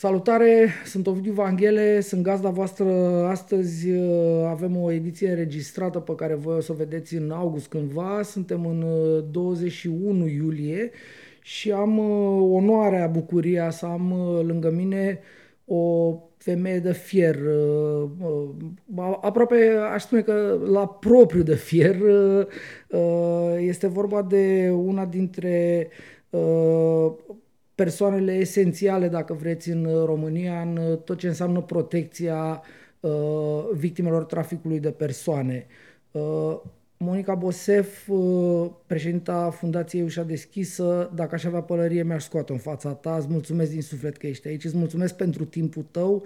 Salutare, sunt Ovidiu Vanghele, sunt gazda voastră astăzi. Uh, avem o ediție înregistrată pe care voi o să o vedeți în august cândva. Suntem în 21 uh, iulie și am uh, onoarea, bucuria să am lângă mine o femeie de fier, aproape aș spune că la propriu de fier. Este vorba de una dintre persoanele esențiale, dacă vreți, în România, în tot ce înseamnă protecția uh, victimelor traficului de persoane. Uh, Monica Bosef, uh, președinta Fundației Ușa Deschisă, dacă aș avea pălărie, mi-aș scoate în fața ta. Îți mulțumesc din suflet că ești aici, îți mulțumesc pentru timpul tău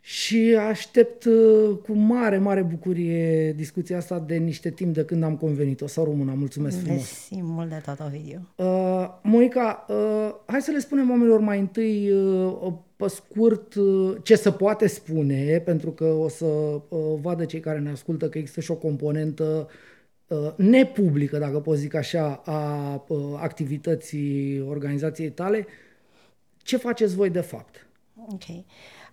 și aștept uh, cu mare, mare bucurie discuția asta de niște timp de când am convenit. O să română, mulțumesc frumos. Mersi mult de tot, Ovidiu. Uh, Monica, uh, hai să le spunem oamenilor mai întâi, uh, pe scurt, uh, ce se poate spune, pentru că o să uh, vadă cei care ne ascultă că există și o componentă uh, nepublică, dacă pot zic așa, a uh, activității organizației tale. Ce faceți voi de fapt? Ok.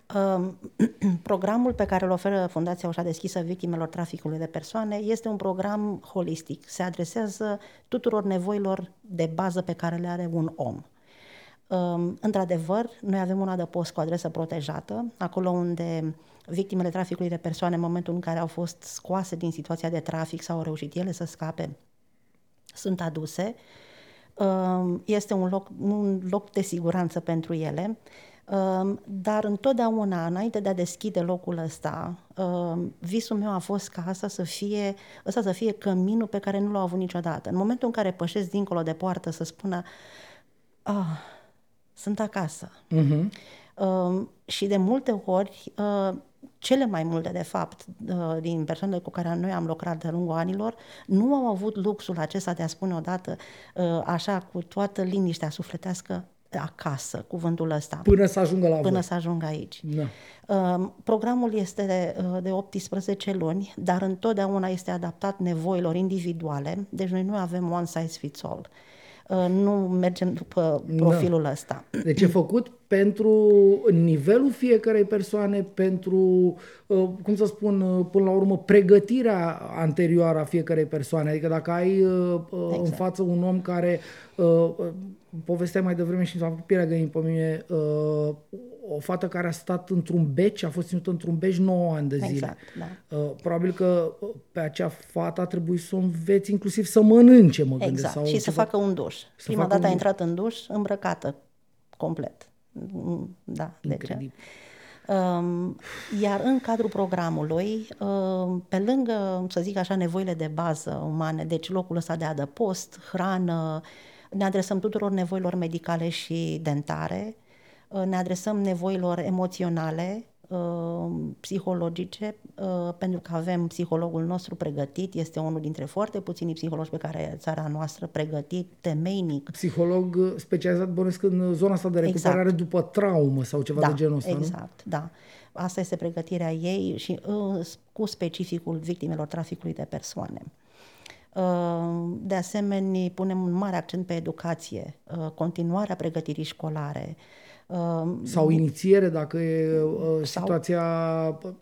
Programul pe care îl oferă Fundația Ușa Deschisă Victimelor Traficului de Persoane este un program holistic. Se adresează tuturor nevoilor de bază pe care le are un om. Într-adevăr, noi avem un adăpost cu adresă protejată, acolo unde victimele traficului de persoane, în momentul în care au fost scoase din situația de trafic sau au reușit ele să scape, sunt aduse. Este un loc, un loc de siguranță pentru ele dar întotdeauna, înainte de a deschide locul ăsta, visul meu a fost ca asta să fie, ăsta să fie căminul pe care nu l-au avut niciodată. În momentul în care pășesc dincolo de poartă să spună ah, sunt acasă. Uh-huh. și de multe ori, cele mai multe, de fapt, din persoanele cu care noi am lucrat de lungul anilor, nu au avut luxul acesta de a spune odată, așa, cu toată liniștea sufletească, acasă, cuvântul ăsta. Până să ajungă la Până voi. să ajungă aici. Da. Uh, programul este de, uh, de 18 luni, dar întotdeauna este adaptat nevoilor individuale, deci noi nu avem one size fits all. Uh, nu mergem după da. profilul da. ăsta. Deci e făcut pentru nivelul fiecarei persoane, pentru, uh, cum să spun, uh, până la urmă, pregătirea anterioară a fiecarei persoane. Adică dacă ai exact. în față un om care, povestea mai devreme și mi-a făcut pielea găini pe mine, o fată care a stat într-un beci, a fost ținută într-un beci 9 ani de zile. Exact, da. Uh, probabil că pe acea fată a trebuit să o înveți inclusiv să mănânce, mă gândesc. Exact, sau și să facă un duș. Să Prima dată un... a intrat în duș îmbrăcată, complet. Mm, da, Incredibil. Um, iar în cadrul programului, um, pe lângă, să zic așa, nevoile de bază umane, deci locul ăsta de adăpost, hrană, ne adresăm tuturor nevoilor medicale și dentare, Uh, ne adresăm nevoilor emoționale, uh, psihologice, uh, pentru că avem psihologul nostru pregătit, este unul dintre foarte puțini psihologi pe care țara noastră pregătit, temeinic. Psiholog specializat, bănesc, în zona asta de recuperare exact. după traumă sau ceva da, de genul ăsta, exact, nu? da. Asta este pregătirea ei și cu specificul victimelor traficului de persoane. De asemenea, punem un mare accent pe educație, continuarea pregătirii școlare, Um, sau inițiere, dacă e uh, sau, situația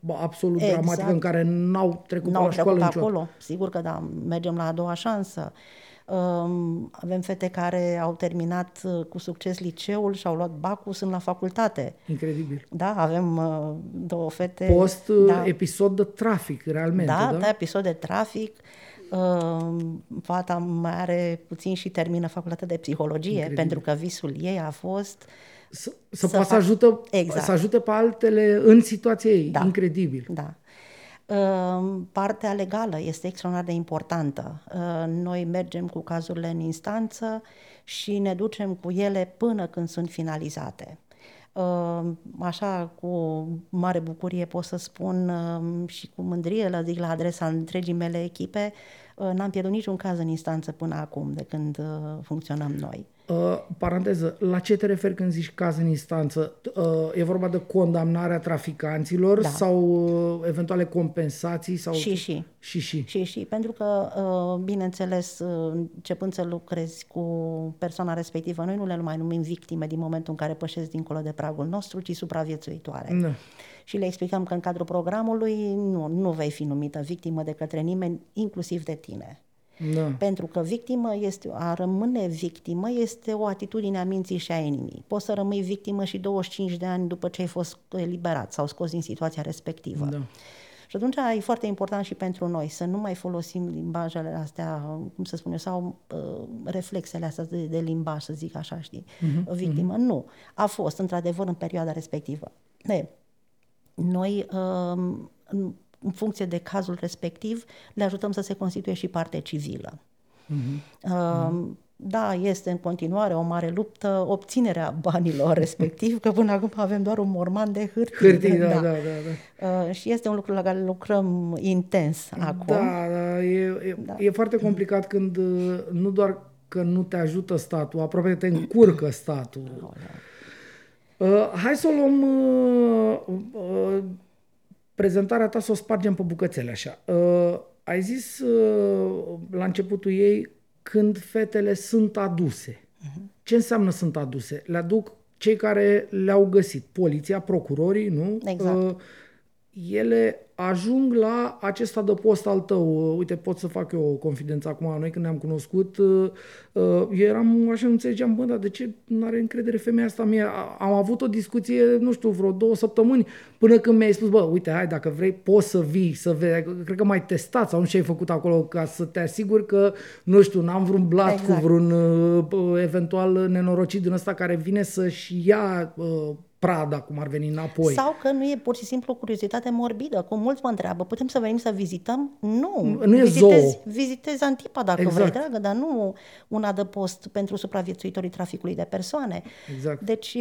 absolut exact, dramatică în care n-au trecut n-au la școală trecut acolo. Sigur că da, mergem la a doua șansă. Um, avem fete care au terminat uh, cu succes liceul și au luat bacul, sunt la facultate. Incredibil. Da, avem uh, două fete. Post da, episod de trafic, realmente. Da, da, da episod de trafic. Uh, fata mai are puțin și termină facultatea de psihologie, Incredibil. pentru că visul ei a fost uh, să, să, să poată să, ajută, exact. să ajute pe altele în situația ei. Da. Incredibil. Da. Uh, partea legală este extraordinar de importantă. Uh, noi mergem cu cazurile în instanță și ne ducem cu ele până când sunt finalizate. Uh, așa, cu mare bucurie pot să spun și cu mândrie, la zic la adresa întregii mele echipe, n-am pierdut niciun caz în instanță până acum, de când funcționăm noi. Uh, paranteză, la ce te referi când zici caz în instanță? Uh, e vorba de condamnarea traficanților da. sau uh, eventuale compensații? Sau... Și, și. Și, și. Și, și. Pentru că, uh, bineînțeles, uh, începând să lucrezi cu persoana respectivă, noi nu le mai numim victime din momentul în care pășesc dincolo de pragul nostru, ci supraviețuitoare. Da. Și le explicăm că în cadrul programului nu, nu vei fi numită victimă de către nimeni, inclusiv de tine. Da. Pentru că victimă este, a rămâne victimă este o atitudine a minții și a inimii. Poți să rămâi victimă și 25 de ani după ce ai fost eliberat sau scos din situația respectivă. Da. Și atunci e foarte important și pentru noi să nu mai folosim limbajele astea, cum să spun eu, sau uh, reflexele astea de, de limbaj, să zic așa, știi, uh-huh, victimă. Uh-huh. Nu. A fost, într-adevăr, în perioada respectivă. De, noi uh, în funcție de cazul respectiv, le ajutăm să se constituie și parte civilă. Uh-huh. Uh, da, este în continuare o mare luptă obținerea banilor respectiv, că până acum avem doar un morman de hârtie. Hârtii, da, da, da. da, da. Uh, și este un lucru la care lucrăm intens acum. Da, da, e, e, da. e foarte complicat când uh, nu doar că nu te ajută statul, aproape te încurcă statul. Oh, da. Uh, hai să o luăm uh, uh, prezentarea ta să o spargem pe bucățele așa. Uh, ai zis uh, la începutul ei când fetele sunt aduse. Uh-huh. Ce înseamnă sunt aduse? Le aduc cei care le-au găsit. Poliția, procurorii, nu? Exact. Uh, ele ajung la acest adăpost al tău. Uite, pot să fac eu o confidență acum. Noi când ne-am cunoscut, uh, uh, eu eram așa, nu înțelegeam, bă, dar de ce nu are încredere femeia asta mie? Am avut o discuție, nu știu, vreo două săptămâni, până când mi-ai spus, bă, uite, hai, dacă vrei, poți să vii, să vezi. Cred că mai testat sau nu știu ce ai făcut acolo ca să te asiguri că, nu știu, n-am vreun blat exact. cu vreun uh, eventual nenorocit din ăsta care vine să-și ia prada, cum ar veni înapoi. Sau că nu e pur și simplu o curiozitate morbidă, cum mulți mă întreabă, putem să venim să vizităm? Nu. Nu e zoo. Vizitezi Antipa dacă exact. vrei, dragă, dar nu un adăpost pentru supraviețuitorii traficului de persoane. Exact. Deci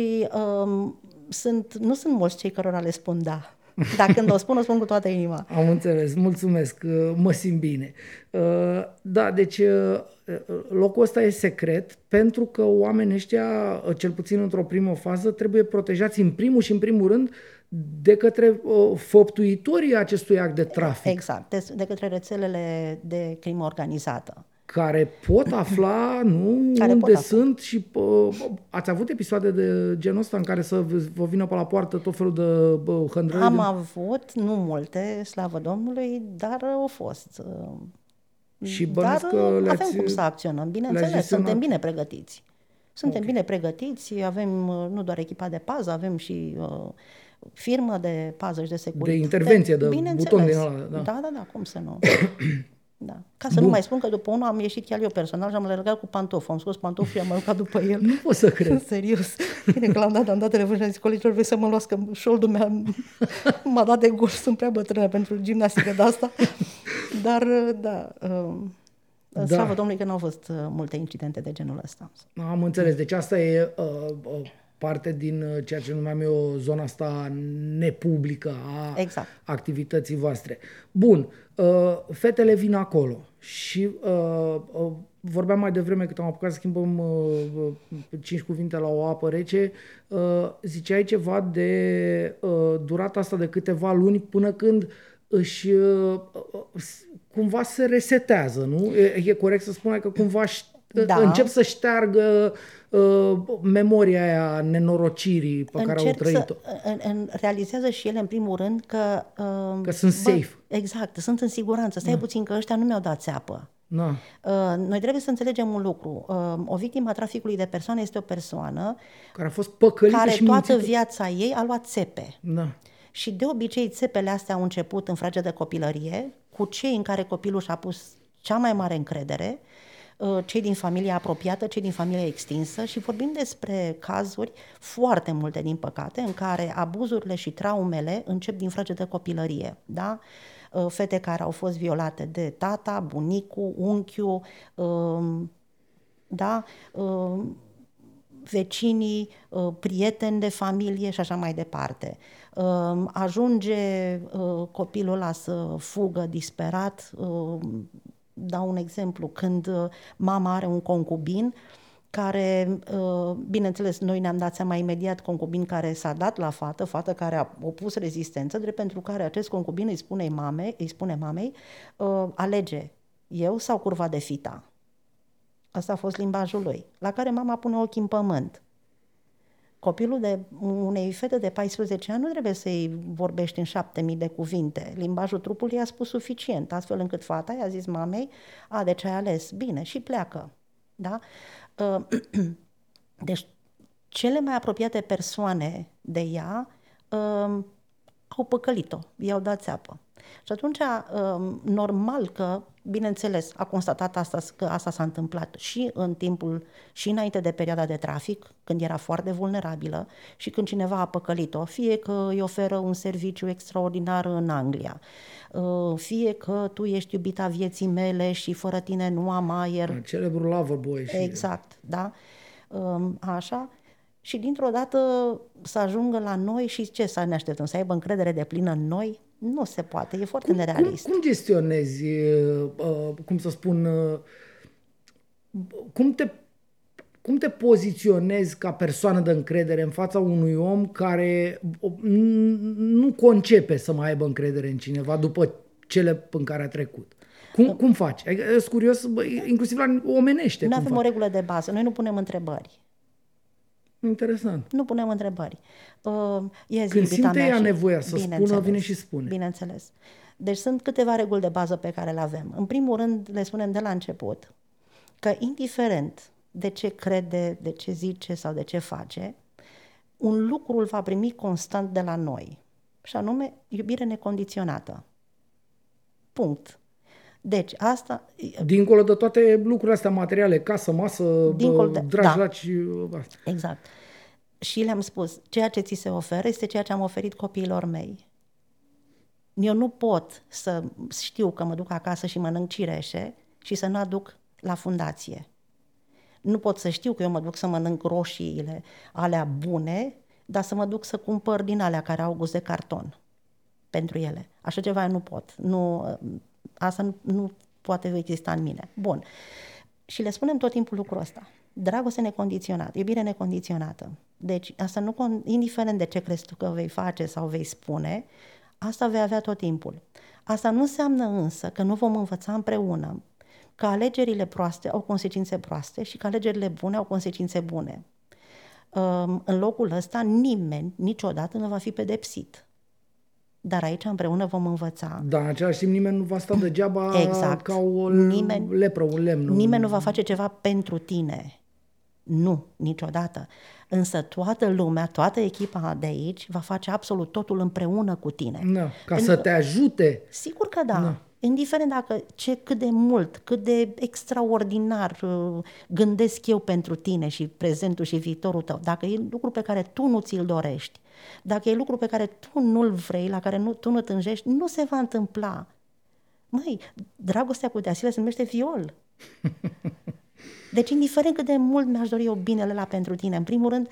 um, sunt, nu sunt mulți cei cărora le spun da. Dar când o spun, o spun cu toată inima. Am înțeles, mulțumesc, mă simt bine. Uh, da, deci uh, locul ăsta e secret pentru că oamenii ăștia, uh, cel puțin într-o primă fază, trebuie protejați în primul și în primul rând de către făptuitorii acestui act de trafic. Exact, de, de către rețelele de crimă organizată care pot afla nu care unde sunt afla. și uh, ați avut episoade de genul ăsta în care să vă vină pe la poartă tot felul de uh, hândrări? Am avut, nu multe, slavă Domnului, dar au fost. Uh, și dar că avem cum să acționăm, bineînțeles, suntem bine pregătiți. Suntem okay. bine pregătiți, avem uh, nu doar echipa de pază, avem și uh, firmă de pază și de securitate. De intervenție, de buton din ăla. Da. da, da, da, cum să nu. Da. Ca să Bun. nu mai spun că după unul am ieșit chiar eu personal și am alergat cu pantofi. Am scos pantofi și am alergat după el. Nu pot să cred. Serios. Bine că l-am dat, am dat telefon și am zis colegilor, vrei să mă luați că șoldul meu m-a dat de gol, sunt prea bătrână pentru gimnastică de asta. Dar, da, um, da. Slavă Domnului că nu au fost uh, multe incidente de genul ăsta. Am înțeles. Deci asta e uh, uh, parte din uh, ceea ce numeam eu zona asta nepublică a exact. activității voastre. Bun, uh, fetele vin acolo și uh, vorbeam mai devreme cât am apucat să schimbăm cinci cuvinte la o apă rece, ziceai ceva de durata asta de câteva luni până când își cumva se resetează, nu? E, e corect să spunem că cumva da. încep să șteargă uh, memoria aia nenorocirii pe Încerc care au trăit-o. Să, în, în, realizează și ele, în primul rând, că... Uh, că sunt bă, safe. Exact, sunt în siguranță. Stai da. puțin că ăștia nu mi-au dat țeapă. Da. Uh, noi trebuie să înțelegem un lucru. Uh, o victimă a traficului de persoane este o persoană care a fost păcălită care și toată mințită. viața ei a luat țepe. Da. Și de obicei țepele astea au început în frage de copilărie, cu cei în care copilul și-a pus cea mai mare încredere, Uh, cei din familia apropiată, cei din familia extinsă și vorbim despre cazuri foarte multe, din păcate, în care abuzurile și traumele încep din de copilărie. Da? Uh, fete care au fost violate de tata, bunicul, unchiul, um, da? Um, vecinii, uh, prieteni de familie și așa mai departe. Um, ajunge copilul ăla să fugă disperat, dau un exemplu, când uh, mama are un concubin, care, uh, bineînțeles, noi ne-am dat seama imediat concubin care s-a dat la fată, fată care a opus rezistență, drept pentru care acest concubin îi spune, mame, îi spune mamei, uh, alege eu sau curva de fita. Asta a fost limbajul lui, la care mama pune ochii în pământ. Copilul de unei fete de 14 ani nu trebuie să-i vorbești în șapte mii de cuvinte. Limbajul trupului a spus suficient, astfel încât fata i-a zis mamei, a, de ce ai ales? Bine, și pleacă. Da? Uh, deci, cele mai apropiate persoane de ea uh, au păcălit-o, i-au dat țeapă. Și atunci, um, normal că, bineînțeles, a constatat asta, că asta s-a întâmplat și în timpul, și înainte de perioada de trafic, când era foarte vulnerabilă și când cineva a păcălit-o, fie că îi oferă un serviciu extraordinar în Anglia, uh, fie că tu ești iubita vieții mele și fără tine nu am aer. Celebrul loverboy. Și... Exact, da. Um, așa și dintr-o dată să ajungă la noi și ce să ne așteptăm? Să aibă încredere de plină în noi? Nu se poate, e foarte cum, nerealist. Cum, cum gestionezi, uh, uh, cum să spun, uh, cum te cum te poziționezi ca persoană de încredere în fața unui om care nu concepe să mai aibă încredere în cineva după cele în care a trecut? Cum, cum faci? Adică, sunt curios, inclusiv la omenește. Nu avem faci? o regulă de bază. Noi nu punem întrebări. Interesant. Nu punem întrebări. Uh, e Când simte ea nevoia să spună, vine și spune. Bineînțeles. Deci sunt câteva reguli de bază pe care le avem. În primul rând, le spunem de la început că indiferent de ce crede, de ce zice sau de ce face, un lucru îl va primi constant de la noi. Și anume, iubire necondiționată. Punct. Deci asta... Dincolo de toate lucrurile astea materiale, casă, masă, Dincolo de, dragi da. laci... Exact. Și le-am spus, ceea ce ți se oferă este ceea ce am oferit copiilor mei. Eu nu pot să știu că mă duc acasă și mănânc cireșe și să nu aduc la fundație. Nu pot să știu că eu mă duc să mănânc roșiile alea bune, dar să mă duc să cumpăr din alea care au gust de carton pentru ele. Așa ceva nu pot. Nu, Asta nu, nu poate exista în mine. Bun. Și le spunem tot timpul lucrul ăsta. Dragoste necondiționată, iubire necondiționată. Deci, asta nu, indiferent de ce crezi tu că vei face sau vei spune, asta vei avea tot timpul. Asta nu înseamnă însă că nu vom învăța împreună că alegerile proaste au consecințe proaste și că alegerile bune au consecințe bune. În locul ăsta nimeni niciodată nu va fi pedepsit dar aici împreună vom învăța. Da, în același timp nimeni nu va sta degeaba exact. ca o nimeni, lepră, un lemn. Nimeni nu va face ceva pentru tine. Nu, niciodată. Însă toată lumea, toată echipa de aici va face absolut totul împreună cu tine. Da, ca pentru să te ajute. Sigur că da. da. Indiferent dacă ce, cât de mult, cât de extraordinar uh, gândesc eu pentru tine și prezentul și viitorul tău, dacă e lucru pe care tu nu ți-l dorești, dacă e lucru pe care tu nu-l vrei, la care nu, tu nu tânjești, nu se va întâmpla. Măi, dragostea cu Deasile se numește viol. Deci, indiferent cât de mult mi-aș dori eu binele la pentru tine, în primul rând,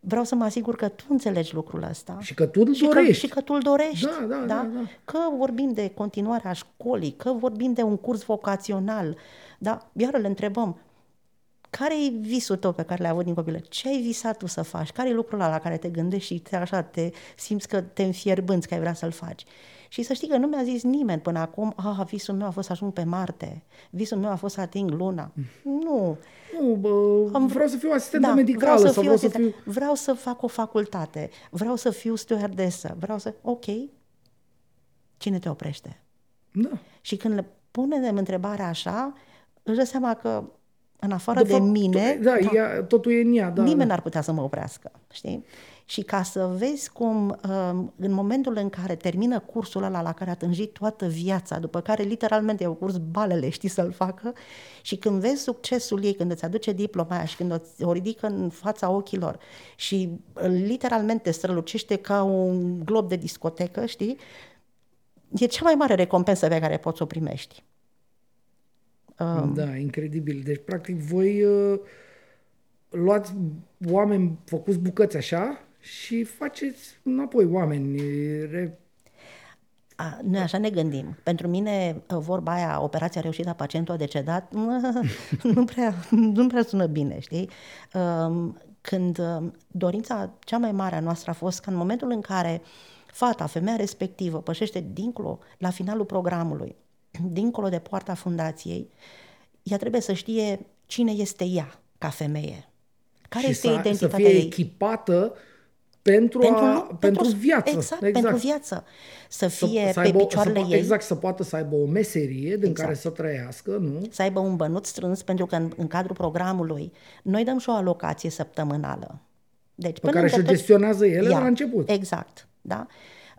vreau să mă asigur că tu înțelegi lucrul ăsta. Și că tu îl și dorești. Că, și că tu îl dorești. Da, da, da, da? da. Că vorbim de continuarea școlii, că vorbim de un curs vocațional, da? Iar le întrebăm, care e visul tău pe care l-ai avut din copilă? Ce ai visat tu să faci? Care e lucrul ăla la care te gândești și te, așa te simți că te înfierbânți că ai vrea să-l faci? Și să știi că nu mi-a zis nimeni până acum, ah, visul meu a fost să ajung pe Marte, visul meu a fost să ating Luna. Nu. Nu, bă, Am, vreau să fiu asistentă da, medicală. Vreau să, sau fiu vreau, să fiu... vreau să fac o facultate, vreau să fiu stewardesă, vreau să... Ok, cine te oprește? Da. Și când le punem întrebarea așa, își dă seama că în afară de, de fapt, mine, da, da, ea, totul e în ea, da. Nimeni n-ar putea să mă oprească, știi? Și ca să vezi cum um, în momentul în care termină cursul ăla la care a tânjit toată viața, după care literalmente i-au curs balele, știi, să-l facă, și când vezi succesul ei, când îți aduce diploma aia și când o ridică în fața ochilor și literalmente strălucește ca un glob de discotecă, știi, e cea mai mare recompensă pe care poți să o primești. Um, da, incredibil. Deci, practic, voi uh, luați oameni făcuți bucăți așa și faceți înapoi oameni. Re... A, noi așa ne gândim. Pentru mine, vorba aia, operația reușită, pacientul a decedat, nu prea, nu prea sună bine, știi? Um, când um, dorința cea mai mare a noastră a fost că în momentul în care fata, femeia respectivă, pășește dincolo, la finalul programului, dincolo de poarta fundației, ea trebuie să știe cine este ea ca femeie. Care și este să, identitatea să fie ei? echipată pentru, pentru, a, pentru, pentru viață. Exact, exact, pentru viață. Să fie să, să pe picioarele să, ei. Exact, să poată să aibă o meserie din exact. care să trăiască, nu? Să aibă un bănuț strâns, pentru că în, în cadrul programului noi dăm și o alocație săptămânală. Deci, pe care și gestionează ele ea, la început. Exact, da?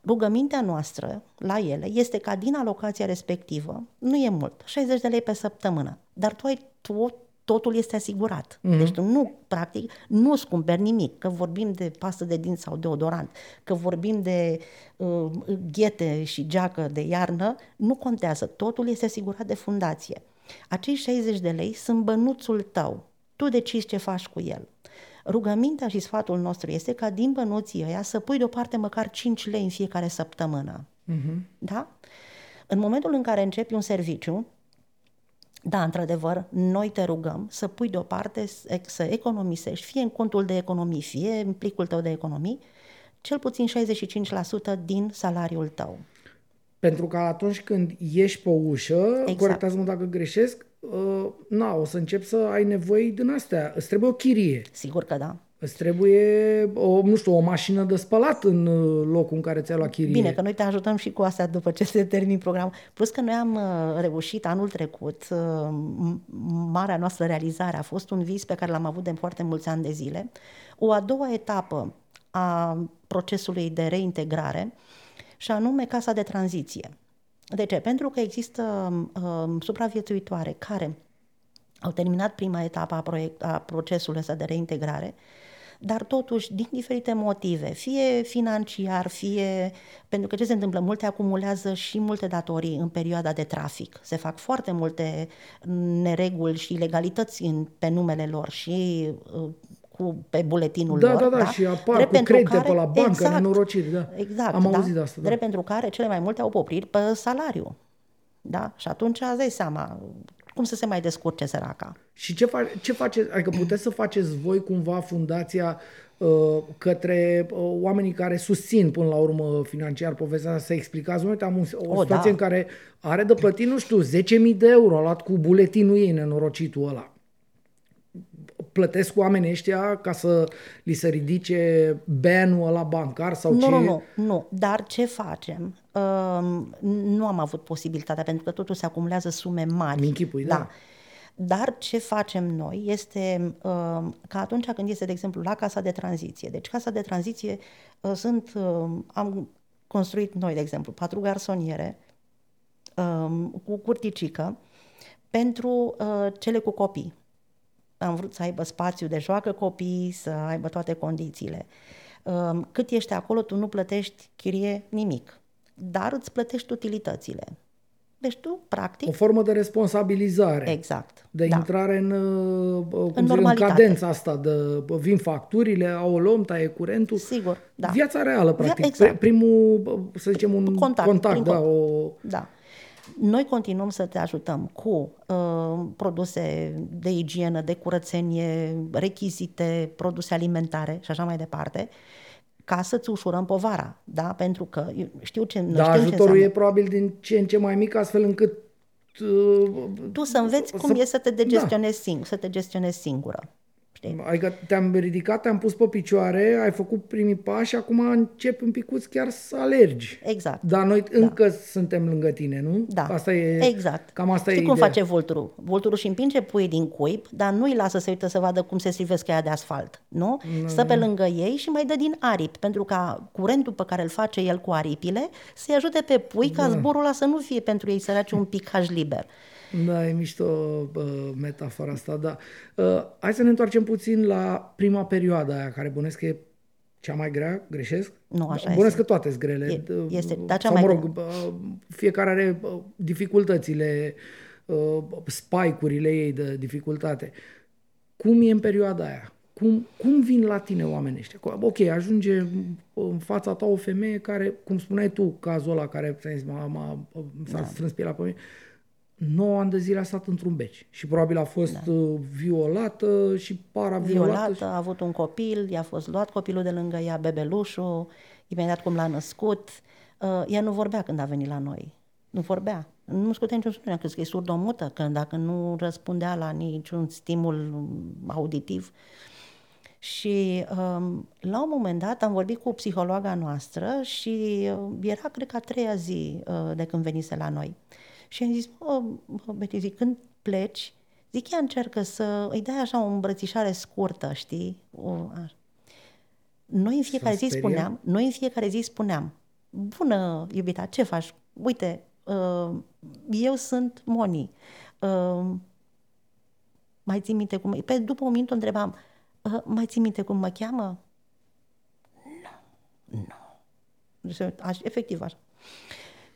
Rugămintea noastră la ele este ca din alocația respectivă, nu e mult, 60 de lei pe săptămână, dar tu ai tot totul este asigurat. Mm-hmm. Deci tu nu, practic, nu îți cumperi nimic, că vorbim de pastă de dinți sau deodorant, că vorbim de uh, ghete și geacă de iarnă, nu contează, totul este asigurat de fundație. Acei 60 de lei sunt bănuțul tău, tu decizi ce faci cu el. Rugămintea și sfatul nostru este ca din bănuții ăia să pui deoparte măcar 5 lei în fiecare săptămână. Mm-hmm. Da? În momentul în care începi un serviciu, da, într-adevăr, noi te rugăm să pui deoparte, să economisești, fie în contul de economii, fie în plicul tău de economii, cel puțin 65% din salariul tău. Pentru că atunci când ieși pe ușă, exact. corectează-mă dacă greșesc, uh, na, o să încep să ai nevoie din astea. Îți trebuie o chirie. Sigur că da. Îți trebuie, o, nu știu, o mașină de spălat în uh, locul în care ți-ai luat chirie. Bine, că noi te ajutăm și cu asta după ce se termin programul. Plus că noi am uh, reușit anul trecut, uh, marea noastră realizare a fost un vis pe care l-am avut de foarte mulți ani de zile. O a doua etapă a procesului de reintegrare și anume casa de tranziție. De ce? Pentru că există uh, supraviețuitoare care au terminat prima etapă a, proiect, a procesului ăsta de reintegrare dar totuși, din diferite motive, fie financiar, fie pentru că ce se întâmplă? Multe acumulează și multe datorii în perioada de trafic. Se fac foarte multe nereguli și ilegalități în, pe numele lor și uh, cu, pe buletinul da, lor. Da, da, da, și apar Drept cu credite care, pe la bancă, exact, nenorociri, da. Exact, Am da? auzit de asta. Da. Drept pentru care cele mai multe au popriri pe salariu. Da? Și atunci îți dai seama, cum să se mai descurce săraca. Și ce, fa- ce faceți, adică puteți să faceți voi cumva fundația uh, către uh, oamenii care susțin până la urmă financiar povestea să explicați, uite, am un, o, o situație da. în care are de plătit, nu știu, 10.000 de euro, a luat cu buletinul ei nenorocitul ăla plătesc oamenii ăștia ca să li se ridice banul la bancar sau nu, ce? Nu, nu, nu. Dar ce facem? Uh, nu am avut posibilitatea, pentru că totul se acumulează sume mari. Închipui, da. da. Dar ce facem noi este uh, că atunci când este, de exemplu, la casa de tranziție, deci casa de tranziție uh, sunt, uh, am construit noi, de exemplu, patru garsoniere uh, cu curticică pentru uh, cele cu copii am vrut să aibă spațiu de joacă copii, să aibă toate condițiile. Um, cât ești acolo, tu nu plătești chirie nimic, dar îți plătești utilitățile. Deci tu, practic... O formă de responsabilizare. Exact. De da. intrare în, uh, cum în, zic, în cadența asta de vin facturile, au o luăm, taie curentul. Sigur, da. Viața reală, practic. Exact. Primul, să zicem, un contact, contact da, o... da. Noi continuăm să te ajutăm cu uh, produse de igienă, de curățenie, rechizite, produse alimentare și așa mai departe, ca să-ți ușurăm povara, da? Pentru că știu ce... Da, ajutorul ce e probabil din ce în ce mai mic, astfel încât uh, tu să înveți cum să, e să te degestionezi da. singur, să te gestionezi singură. Știi? Adică te-am ridicat, te-am pus pe picioare, ai făcut primii pași, acum începi un picuț chiar să alergi. Exact. Dar noi da. încă suntem lângă tine, nu? Da. Asta e, exact. Cam asta Știi e cum ideea. face vulturul? Vulturul și împinge puii din cuib, dar nu-i lasă să uită să vadă cum se strivesc ea de asfalt, nu? Mm. Stă pe lângă ei și mai dă din aripi, pentru ca curentul pe care îl face el cu aripile să-i ajute pe pui ca da. zborul ăla să nu fie pentru ei săraci un pic liber. Da, e mișto uh, metafora asta, da. Uh, hai să ne întoarcem puțin la prima perioadă aia, care bănesc că e cea mai grea, greșesc? Nu, așa Bănesc că toate sunt grele. E, este, dar cea Sau, mai mă rog, grea. fiecare are dificultățile, spike-urile ei de dificultate. Cum e în perioada aia? cum, cum vin la tine oamenii ăștia? Ok, ajunge în fața ta o femeie care, cum spuneai tu, cazul ăla care zis, m-a, m-a, s-a da. strâns pielea pe mine, 9 ani de zile a stat într-un beci și probabil a fost da. Uh, violată și para violată. Violată, și... a avut un copil, i-a fost luat copilul de lângă ea, bebelușul, imediat cum l-a născut. Uh, ea nu vorbea când a venit la noi. Nu vorbea. Nu scutea niciun sunet, crezi că e surdomută, că dacă nu răspundea la niciun stimul auditiv. Și um, la un moment dat am vorbit cu psihologa noastră și uh, era, cred că, a treia zi uh, de când venise la noi. Și am zis, bă, bă Betty, zic, când pleci, zic, ea încercă să îi dai așa o îmbrățișare scurtă, știi? O, așa. Noi în fiecare zi spuneam, noi în fiecare zi spuneam, bună iubita, ce faci? Uite, uh, eu sunt Moni. Uh, mai ții minte cum... Pe după un minut o întrebam, uh, mai ții minte cum mă cheamă? Nu, nu. Deci, efectiv așa.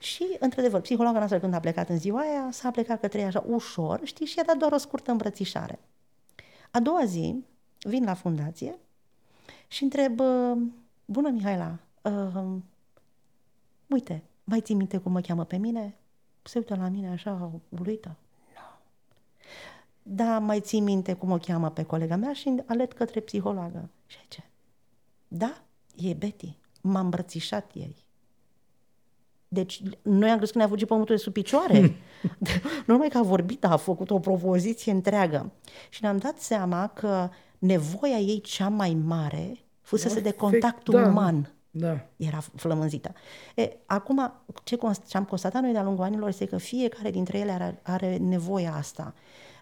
Și, într-adevăr, psihologa noastră când a plecat în ziua aia, s-a plecat către ea așa ușor, știi, și i-a dat doar o scurtă îmbrățișare. A doua zi, vin la fundație și întreb, bună Mihaela, uh, uite, mai ții minte cum mă cheamă pe mine? Se uită la mine așa, uluită. Nu. Da, mai ții minte cum o cheamă pe colega mea și alet către psihologă. Și ce? Da, e Betty. M-a îmbrățișat ieri. Deci noi am crezut că ne-a fugit pământul de sub picioare. nu numai că a vorbit, a făcut o propoziție întreagă. Și ne-am dat seama că nevoia ei cea mai mare fusese de contact da, uman. Da. Era flămânzită. E, acum, ce, ce am constatat noi de-a lungul anilor este că fiecare dintre ele are, are nevoia asta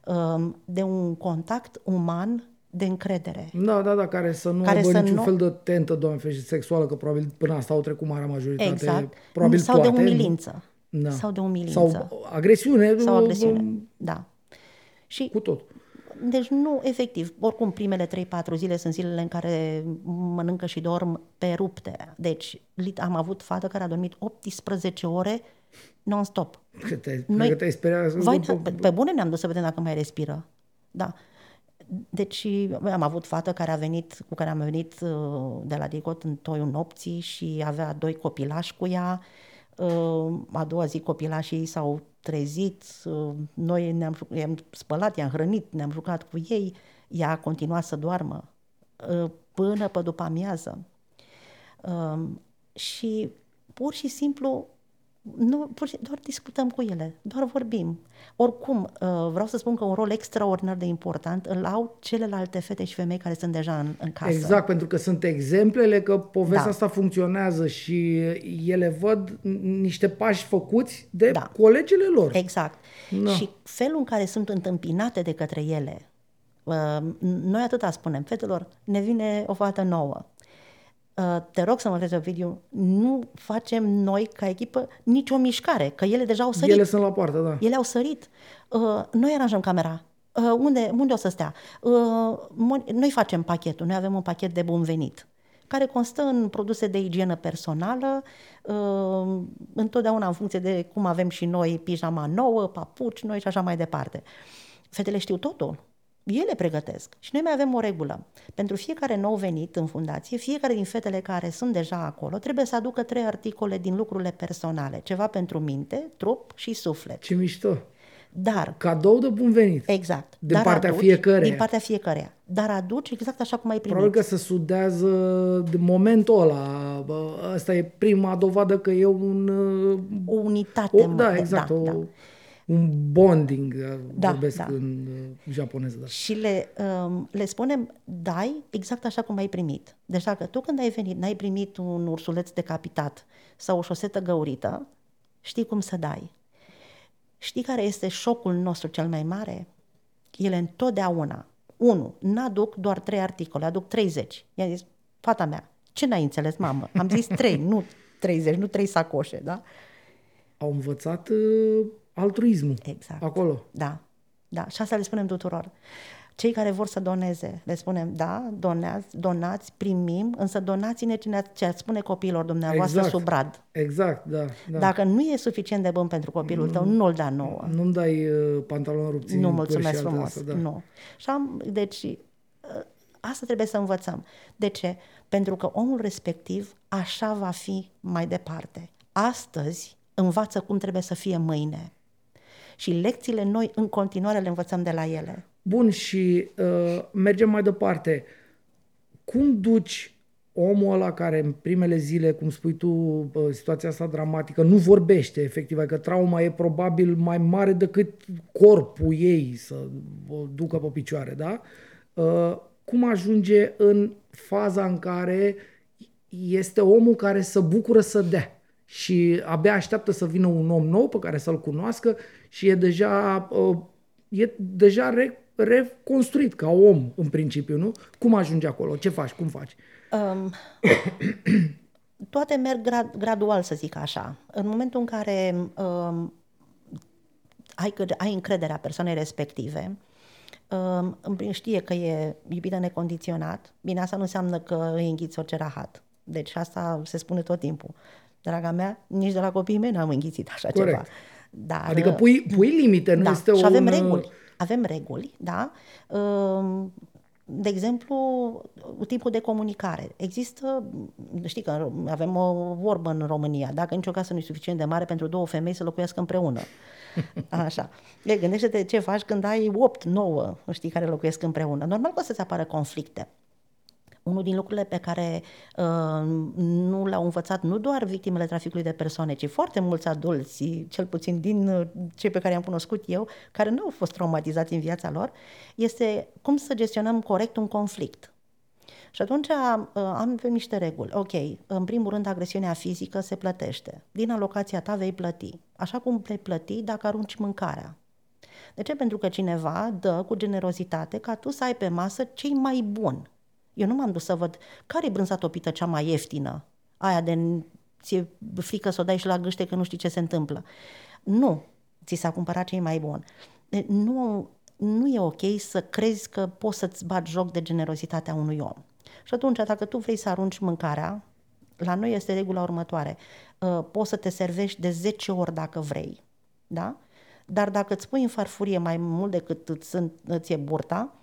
um, de un contact uman de încredere. Da, da, da, care să nu care aibă să niciun nu... fel de tentă, doamne ferește, sexuală, că probabil până asta au trecut marea majoritate. Exact. Probabil Sau toate, de umilință. Da. Sau de umilință. Sau agresiune. Sau agresiune, da. Și cu tot. Deci nu, efectiv, oricum primele 3-4 zile sunt zilele în care mănâncă și dorm pe rupte. Deci am avut fată care a dormit 18 ore non-stop. Că te, Noi, că te-ai speriat. Vai, pe, pe bune ne-am dus să vedem dacă mai respiră. Da. Deci am avut fată care a venit, cu care am venit uh, de la Digot în toiul nopții și avea doi copilași cu ea. Uh, a doua zi copilașii s-au trezit, uh, noi ne-am i-am spălat, i-am hrănit, ne-am jucat cu ei, ea a continuat să doarmă până pe după amiază. Și pur și simplu nu, pur și doar discutăm cu ele, doar vorbim. Oricum, uh, vreau să spun că un rol extraordinar de important îl au celelalte fete și femei care sunt deja în, în casă. Exact, pentru că sunt exemplele că povestea da. asta funcționează și ele văd niște pași făcuți de da. colegele lor. Exact. Da. Și felul în care sunt întâmpinate de către ele, uh, noi atâta spunem, fetelor, ne vine o fată nouă Uh, te rog să mă vezi video, nu facem noi ca echipă nicio mișcare, că ele deja au sărit. Ele sunt la poartă, da. Ele au sărit. Uh, noi aranjăm camera. Uh, unde, unde o să stea? Noi facem pachetul, noi avem un pachet de bun venit care constă în produse de igienă personală, întotdeauna în funcție de cum avem și noi pijama nouă, papuci noi și așa mai departe. Fetele știu totul ele pregătesc. Și noi mai avem o regulă. Pentru fiecare nou venit în fundație, fiecare din fetele care sunt deja acolo trebuie să aducă trei articole din lucrurile personale. Ceva pentru minte, trup și suflet. Ce mișto! Dar... Cadou de bun venit. Exact. Din Dar partea fiecăreia. Din partea fiecăreia. Dar aduci exact așa cum ai primit. Probabil că se sudează de momentul ăla. Asta e prima dovadă că e un... O unitate. O, da, exact. Da, o, da un bonding, uh, da, vorbesc da. în uh, japoneză. Da. Și le, um, le spunem, dai exact așa cum ai primit. Deci dacă tu când ai venit n-ai primit un ursuleț decapitat sau o șosetă găurită, știi cum să dai. Știi care este șocul nostru cel mai mare? Ele întotdeauna, unu, n-aduc doar trei articole, aduc 30. I-am zis, fata mea, ce n-ai înțeles, mamă? Am zis trei, nu 30, nu trei sacoșe, da? Au învățat uh, altruismul exact. acolo. Da, da. Și asta le spunem tuturor. Cei care vor să doneze, le spunem, da, doneați, donați, primim, însă donați-ne ce ați spune copiilor dumneavoastră exact. sub brad. Exact, da, da. Dacă nu e suficient de bun pentru copilul tău, nu-l da nouă. Nu-mi dai uh, pantaloni rupți Nu, mulțumesc frumos, asta, da. nu. Și am, deci, uh, Asta trebuie să învățăm. De ce? Pentru că omul respectiv așa va fi mai departe. Astăzi învață cum trebuie să fie mâine. Și lecțiile noi în continuare le învățăm de la ele. Bun, și uh, mergem mai departe. Cum duci omul ăla care în primele zile, cum spui tu, uh, situația asta dramatică, nu vorbește efectiv, că adică trauma e probabil mai mare decât corpul ei să o ducă pe picioare, da? Uh, cum ajunge în faza în care este omul care să bucură să dea și abia așteaptă să vină un om nou pe care să-l cunoască și e deja, uh, e deja re, reconstruit ca om în principiu, nu? Cum ajunge acolo? Ce faci? Cum faci? Um, toate merg grad, gradual, să zic așa. În momentul în care um, ai, ai încrederea persoanei respective, um, știe că e iubită necondiționat, bine, asta nu înseamnă că îi înghiți orice rahat. Deci asta se spune tot timpul. Draga mea, nici de la copiii mei n-am înghițit așa Corect. ceva. Dar, adică pui, pui limite, nu da, este și un... avem reguli. Avem reguli, da? De exemplu, tipul de comunicare. Există, știi că avem o vorbă în România, dacă nicio casă nu e suficient de mare pentru două femei să locuiască împreună. Așa. E, gândește-te ce faci când ai 8-9, știi, care locuiesc împreună. Normal că o să-ți apară conflicte unul din lucrurile pe care uh, nu le-au învățat nu doar victimele traficului de persoane, ci foarte mulți adulți, cel puțin din uh, cei pe care i-am cunoscut eu, care nu au fost traumatizați în viața lor, este cum să gestionăm corect un conflict. Și atunci uh, am niște reguli. Ok, în primul rând agresiunea fizică se plătește. Din alocația ta vei plăti. Așa cum vei plăti dacă arunci mâncarea. De ce? Pentru că cineva dă cu generozitate ca tu să ai pe masă cei mai buni. Eu nu m-am dus să văd care e brânza topită cea mai ieftină, aia de ți-e frică să o dai și la gâște că nu știi ce se întâmplă. Nu, ți s-a cumpărat cei mai bun. Nu, nu e ok să crezi că poți să-ți bagi joc de generozitatea unui om. Și atunci, dacă tu vrei să arunci mâncarea, la noi este regula următoare. Uh, poți să te servești de 10 ori dacă vrei, da? Dar dacă îți pui în farfurie mai mult decât îți, îți e burta,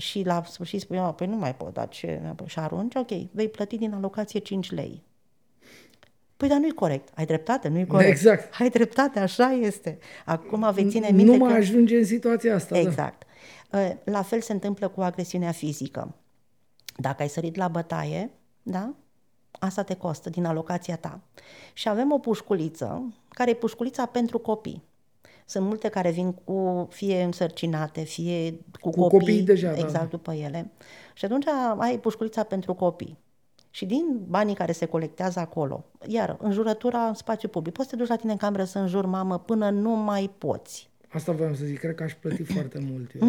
și la sfârșit spui, păi nu mai pot da ce? Și arunci, ok, vei plăti din alocație 5 lei. Păi dar nu-i corect. Ai dreptate, nu-i corect. Exact. Ai dreptate, așa este. Acum vei ține minte Nu mai că... ajunge în situația asta. Da. Exact. Da. La fel se întâmplă cu agresiunea fizică. Dacă ai sărit la bătaie, da? Asta te costă din alocația ta. Și avem o pușculiță, care e pușculița pentru copii. Sunt multe care vin cu fie însărcinate, fie cu, cu copii, copii deja, exact da. după ele. Și atunci ai pușculița pentru copii. Și din banii care se colectează acolo, iar înjurătura în spațiu public, poți să te duci la tine în cameră să înjuri mamă până nu mai poți. Asta voiam să zic, cred că aș plăti foarte mult. Eu.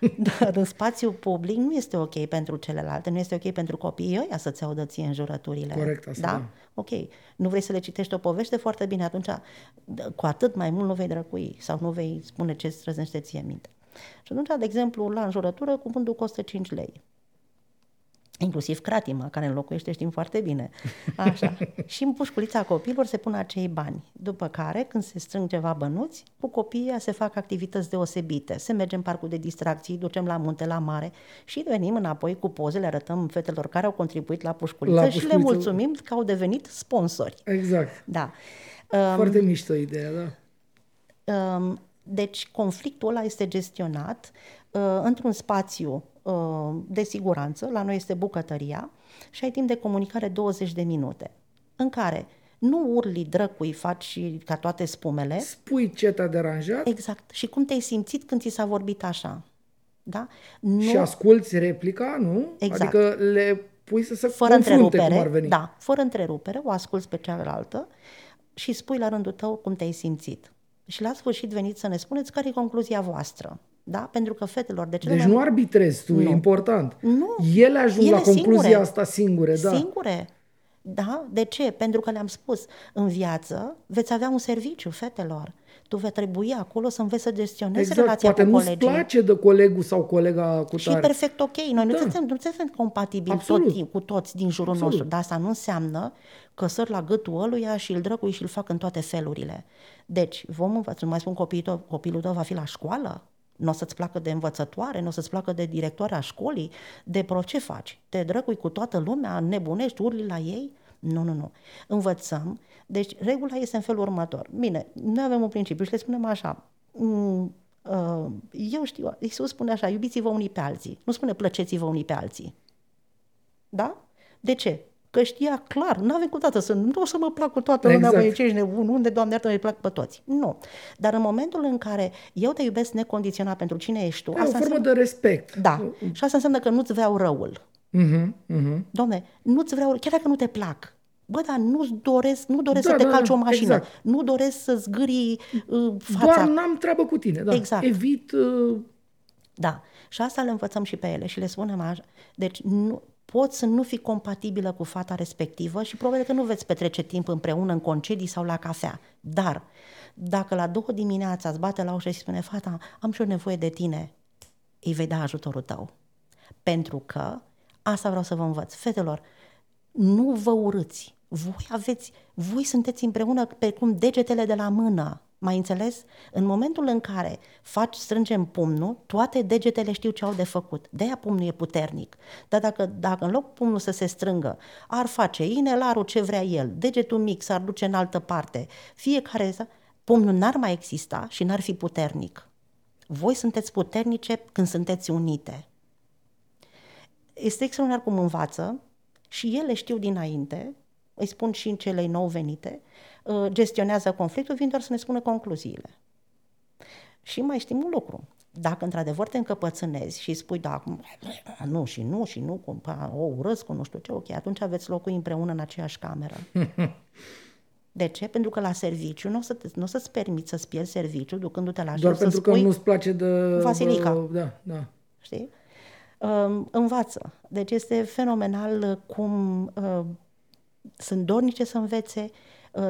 Dar în spațiu public nu este ok pentru celelalte, nu este ok pentru copiii ăia să-ți audă ție înjurăturile. Corect, asta da? da. Ok. Nu vrei să le citești o poveste foarte bine, atunci cu atât mai mult nu vei drăcui sau nu vei spune ce îți trăznește ție minte. Și atunci, de exemplu, la înjurătură, cuvântul costă 5 lei inclusiv cratima, care înlocuiește, știm foarte bine. Așa. și în pușculița copiilor se pun acei bani. După care, când se strâng ceva bănuți, cu copiii se fac activități deosebite. Se merge în parcul de distracții, ducem la munte, la mare și venim înapoi cu poze, le arătăm fetelor care au contribuit la pușculiță, la pușculiță. și le mulțumim că au devenit sponsori. Exact. Da. Foarte um, mișto ideea, da. Um, deci conflictul ăla este gestionat uh, într-un spațiu Uh, de siguranță, la noi este bucătăria, și ai timp de comunicare 20 de minute, în care nu urli drăcui, faci ca toate spumele. Spui ce te-a deranjat. Exact. Și cum te-ai simțit când ți s-a vorbit așa. Da? Nu... Și asculți replica, nu? Exact. Adică le pui să se fără confrunte cum ar veni. Da, fără întrerupere, o asculți pe cealaltă și spui la rândul tău cum te-ai simțit. Și la sfârșit veniți să ne spuneți care e concluzia voastră. Da? Pentru că fetelor de cele Deci mai... nu arbitrezi tu, nu. e important. Nu. Ele ajung Ele la concluzia singure. asta singure, da. Singure. Da? De ce? Pentru că le-am spus, în viață veți avea un serviciu, fetelor. Tu vei trebui acolo să înveți să gestionezi exact, relația poate cu nu-ți colegii. place de colegul sau colega cu Și tare. e perfect ok. Noi nu Da. suntem, nu suntem compatibili Absolut. tot timp, cu toți din jurul Absolut. nostru, dar asta nu înseamnă că săr la gâtul ăluia și îl drăcui și îl fac în toate felurile. Deci, vom învăța, nu mai spun copilul tău, copilul tău va fi la școală, Nu o să-ți placă de învățătoare, nu o să-ți placă de directoarea școlii, de pro ce faci? Te drăcui cu toată lumea, nebunești, urli la ei? Nu, nu, nu. Învățăm. Deci regula este în felul următor. Bine, noi avem un principiu și le spunem așa. Mm, uh, eu știu, Iisus spune așa, iubiți-vă unii pe alții. Nu spune plăceți-vă unii pe alții. Da? De ce? Că știa clar, nu avem cu toată să nu o să mă plac cu toată lumea, exact. ce ești nebun, unde, Doamne iartă, îi plac pe toți. Nu. Dar în momentul în care eu te iubesc necondiționat pentru cine ești tu, asta o formă înseamnă, de respect. Da. Și asta înseamnă că nu-ți vreau răul. Uh-huh, uh-huh. Doamne, nu-ți vreau, chiar dacă nu te plac, Bă, dar nu doresc, nu doresc da, să te da, calci o mașină, exact. nu doresc să zgârii uh, fața. Doar n-am treabă cu tine, da. Exact. Evit... Uh... Da. Și asta le învățăm și pe ele și le spunem așa. Deci nu, poți să nu fii compatibilă cu fata respectivă și probabil că nu veți petrece timp împreună în concedii sau la cafea. Dar dacă la două dimineața îți bate la ușă și spune fata, am și o nevoie de tine, îi vei da ajutorul tău. Pentru că asta vreau să vă învăț. Fetelor, nu vă urâți. Voi aveți, voi sunteți împreună pe cum degetele de la mână. Mai înțeles? În momentul în care faci, strângem pumnul, toate degetele știu ce au de făcut. De-aia pumnul e puternic. Dar dacă, dacă în loc pumnul să se strângă, ar face inelarul ce vrea el, degetul mic s-ar duce în altă parte, fiecare, pumnul n-ar mai exista și n-ar fi puternic. Voi sunteți puternice când sunteți unite. Este extraordinar cum învață și ele știu dinainte, îi spun și în celei nou venite, uh, gestionează conflictul, vin doar să ne spună concluziile. Și mai știm un lucru. Dacă într-adevăr te încăpățânezi și spui, da, nu și nu și nu, cum, o urăsc cu nu știu ce, ok, atunci aveți locul împreună în aceeași cameră. De ce? Pentru că la serviciu nu o, să, nu o să-ți permiți să-ți pierzi serviciu ducându-te la Doar pentru că nu-ți place de... Vasilica. Bă, da, da. Știi? Uh, învață. Deci este fenomenal cum uh, sunt dornice să învețe, uh,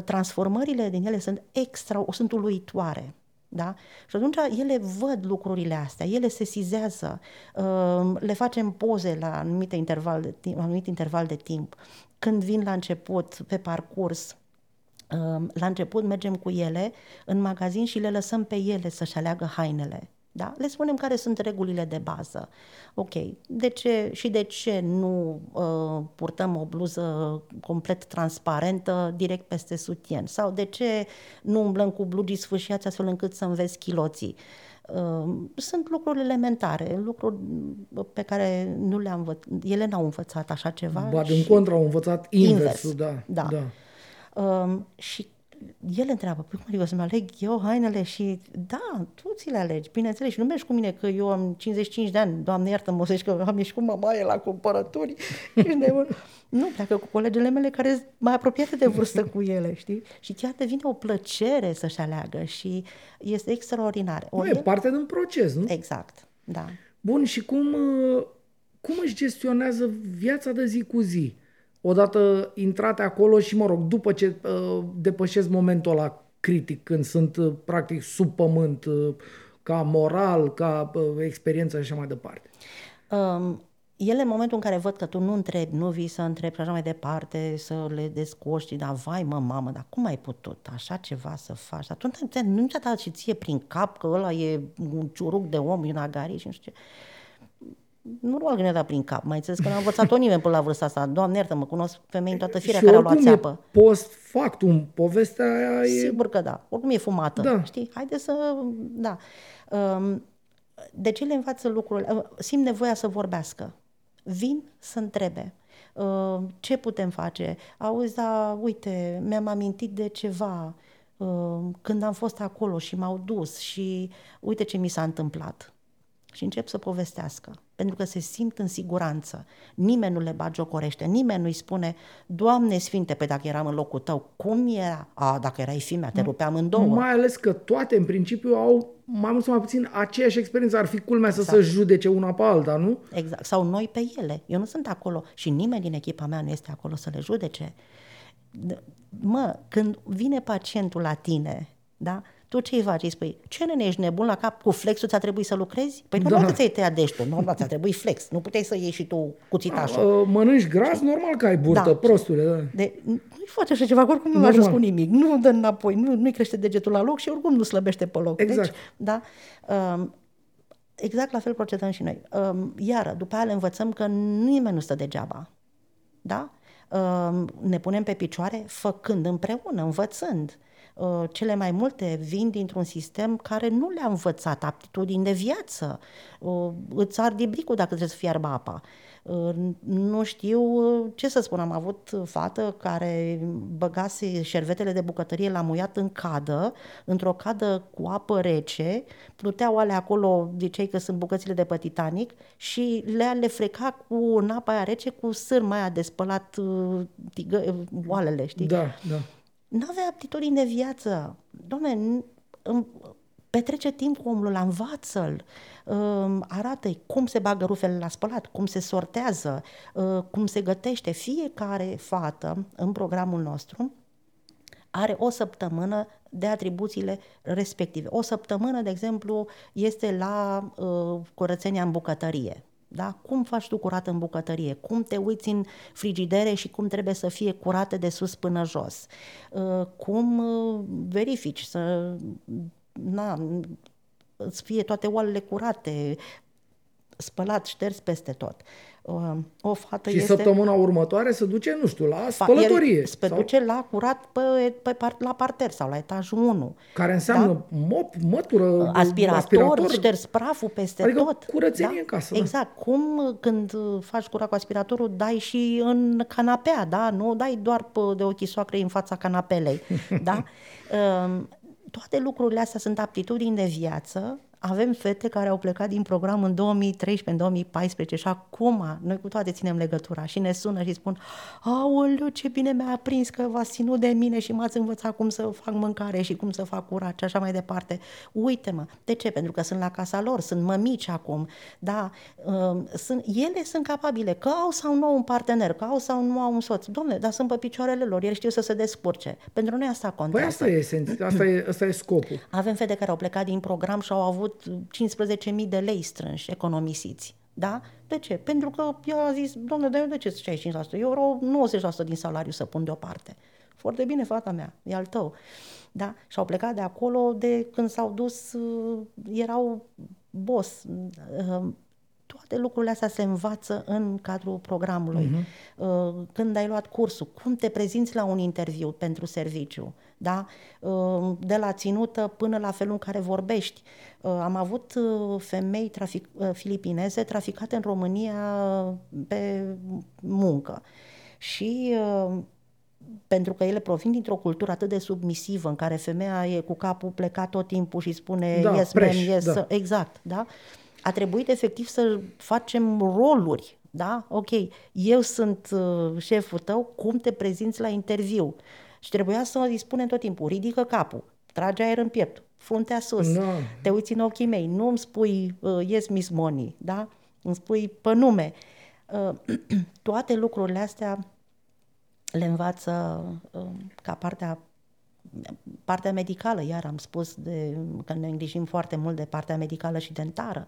transformările din ele sunt extra, sunt uluitoare. Da? Și atunci ele văd lucrurile astea, ele se sizează, uh, le facem poze la anumit interval de timp, anumit interval de timp. Când vin la început, pe parcurs, uh, la început mergem cu ele în magazin și le lăsăm pe ele să-și aleagă hainele. Da? Le spunem care sunt regulile de bază. Ok, de ce și de ce nu uh, purtăm o bluză complet transparentă direct peste sutien? Sau de ce nu umblăm cu blugii sfâșiați astfel încât să înveți chiloții? Uh, sunt lucruri elementare, lucruri pe care nu le-am învățat, ele n-au învățat așa ceva. Ba, din contra, au învățat inversul, invers. da. da. da. Uh, și el întreabă, păi cum adică să-mi aleg eu hainele și da, tu ți le alegi, bineînțeles, și nu mergi cu mine că eu am 55 de ani, doamne iartă-mă, să că am ieșit cu mamaie la cumpărături, nu, pleacă cu colegele mele care sunt mai apropiate de vârstă cu ele, știi? Și chiar devine o plăcere să-și aleagă și este extraordinar. Nu, e parte din proces, nu? Exact, da. Bun, și cum, cum își gestionează viața de zi cu zi? Odată intrate acolo și, mă rog, după ce uh, depășesc momentul ăla critic, când sunt uh, practic sub pământ, uh, ca moral, ca uh, experiență și așa mai departe. Um, ele, în momentul în care văd că tu nu întrebi, nu vii să întrebi și așa mai departe, să le descoști, dar vai mă, mamă, dar cum ai putut așa ceva să faci? Atunci nu ți-a dat și ție prin cap că ăla e un ciuruc de om, un agariș și nu știu ce nu că ne-a dat prin cap, mai înțeles că n-a învățat-o nimeni până la vârsta asta. Doamne iartă-mă, cunosc femei în toată firea care au luat țeapă. post factum, povestea aia e... Sigur că da, oricum e fumată, da. știi? Haide să, da. Um, de ce le învață lucrurile? Uh, simt nevoia să vorbească. Vin să întrebe. Uh, ce putem face? Auzi, da, uite, mi-am amintit de ceva uh, când am fost acolo și m-au dus și uite ce mi s-a întâmplat și încep să povestească, pentru că se simt în siguranță. Nimeni nu le bagiocorește, nimeni nu-i spune, Doamne Sfinte, pe dacă eram în locul tău, cum era? A, dacă erai fimea, te rupeam în două. Mai ales că toate, în principiu, au mai mult sau mai puțin aceeași experiență. Ar fi culmea exact. să se judece una pe alta, nu? Exact. Sau noi pe ele. Eu nu sunt acolo și nimeni din echipa mea nu este acolo să le judece. Mă, când vine pacientul la tine, da? Tu ce-i faci? Îi spui, ce nene, ești nebun la cap? Cu flexul ți-a trebuit să lucrezi? Păi da. normal că ți-ai tăiat deștul, normal ți-a trebuit flex. Nu puteai să ieși și tu cuțitașul. Uh, mănânci gras, normal că ai burtă, da. prostule. Da. De, nu-i face așa ceva, oricum nu ajuns cu nimic. Nu dă înapoi, nu, nu-i crește degetul la loc și oricum nu slăbește pe loc. Deci, exact. Deci, da, uh, exact la fel procedăm și noi. Um, iar după aia le învățăm că nimeni nu stă degeaba. Da? Um, ne punem pe picioare făcând împreună, învățând. Uh, cele mai multe vin dintr-un sistem care nu le-a învățat aptitudini de viață. Uh, îți arde bricul dacă trebuie să fiarbă apa. Nu știu ce să spun, am avut fată care băgase șervetele de bucătărie la muiat în cadă, într-o cadă cu apă rece, pluteau alea acolo, ziceai că sunt bucățile de pe Titanic, și le le freca cu în apa aia rece, cu sârma aia de spălat uh, tigă, oalele, știi? Da, da. Nu-avea aptitudini de viață. Doamne, petrece timp cu omul ăla, învață-l, arată cum se bagă rufele la spălat, cum se sortează, ă, cum se gătește. Fiecare fată în programul nostru are o săptămână de atribuțiile respective. O săptămână, de exemplu, este la uh, curățenia în bucătărie. Da? Cum faci tu curat în bucătărie? Cum te uiți în frigidere și cum trebuie să fie curate de sus până jos? Uh, cum uh, verifici să na, să fie toate oalele curate, spălat, șters peste tot. O fată și este... săptămâna următoare se duce, nu știu, la spălătorie. Se sau... duce la curat pe, pe, la parter sau la etajul 1. Care înseamnă da? mop, mătură, aspirator, aspirator, șters praful peste adică tot. curățenie da? în casă. Da. Exact. Da. Cum când faci curat cu aspiratorul, dai și în canapea, da? Nu dai doar pe, de ochii soacrei în fața canapelei, da? toate lucrurile astea sunt aptitudini de viață. Avem fete care au plecat din program în 2013, în 2014 și acum noi cu toate ținem legătura și ne sună și spun Aoleu, ce bine mi-a aprins că v-ați ținut de mine și m-ați învățat cum să fac mâncare și cum să fac curat și așa mai departe. Uite-mă, de ce? Pentru că sunt la casa lor, sunt mămici acum, da, uh, sunt, ele sunt capabile, că au sau nu au un partener, că au sau nu au un soț. Domne, dar sunt pe picioarele lor, ele știu să se descurce. Pentru noi asta contează. Păi asta e, asta e, asta e scopul. Avem fete care au plecat din program și au avut 15.000 de lei strânși, economisiți. Da? De ce? Pentru că eu a zis, domnule, dar eu de ce 65%? Eu vreau 90% din salariu să pun deoparte. Foarte bine, fata mea, e al tău. Da? Și au plecat de acolo de când s-au dus, uh, erau boss. Uh, toate lucrurile astea se învață în cadrul programului. Uh-huh. Când ai luat cursul, cum te prezinți la un interviu pentru serviciu, da? Uh, de la ținută până la felul în care vorbești. Uh, am avut femei trafic, filipineze traficate în România pe muncă. Și pentru că ele provin dintr-o cultură atât de submisivă în care femeia e cu capul plecat tot timpul și spune da, yes, preș, man, yes, da. exact, da? A trebuit efectiv să facem roluri, da? Ok, eu sunt uh, șeful tău, cum te prezinți la interviu? Și trebuia să îi spunem tot timpul, ridică capul, trage aer în piept, fruntea sus, no. te uiți în ochii mei, nu îmi spui uh, yes, Miss Money, da? Îmi spui pe nume. Uh, toate lucrurile astea le învață uh, ca partea partea medicală, iar am spus de, că ne îngrijim foarte mult de partea medicală și dentară,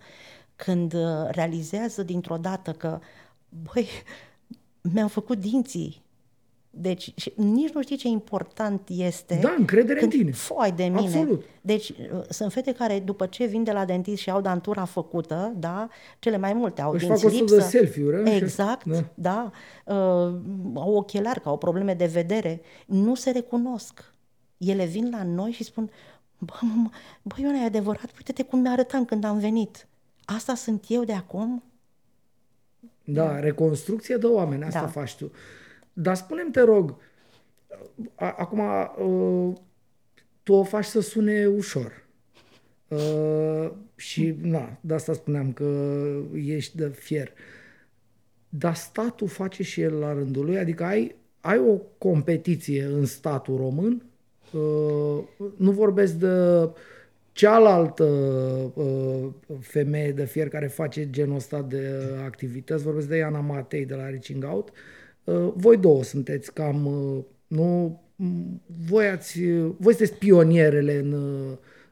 când uh, realizează dintr-o dată că, băi, mi-am făcut dinții, deci și nici nu știi ce important este. Da, încredere în tine. Foi de mine. Absolut. Deci uh, sunt fete care după ce vin de la dentist și au dantura făcută, da, cele mai multe au Își dinți fac lipsă. de selfie-uri. Exact, da. da. Uh, au ochelari, că au probleme de vedere. Nu se recunosc. Ele vin la noi și spun, bă, mă, bă Iona, e adevărat, uite-te cum mi-arătam când am venit. Asta sunt eu de acum? Da, reconstrucție de oameni, asta da. faci tu. Dar spunem te rog, acum tu o faci să sune ușor. Uh, și, na, de asta spuneam că ești de fier. Dar statul face și el la rândul lui? Adică ai, ai o competiție în statul român Uh, nu vorbesc de cealaltă uh, femeie de fier care face genul ăsta de activități, vorbesc de Iana Matei de la Reaching Out. Uh, voi două sunteți cam, nu, voi, ați, voi sunteți pionierele în,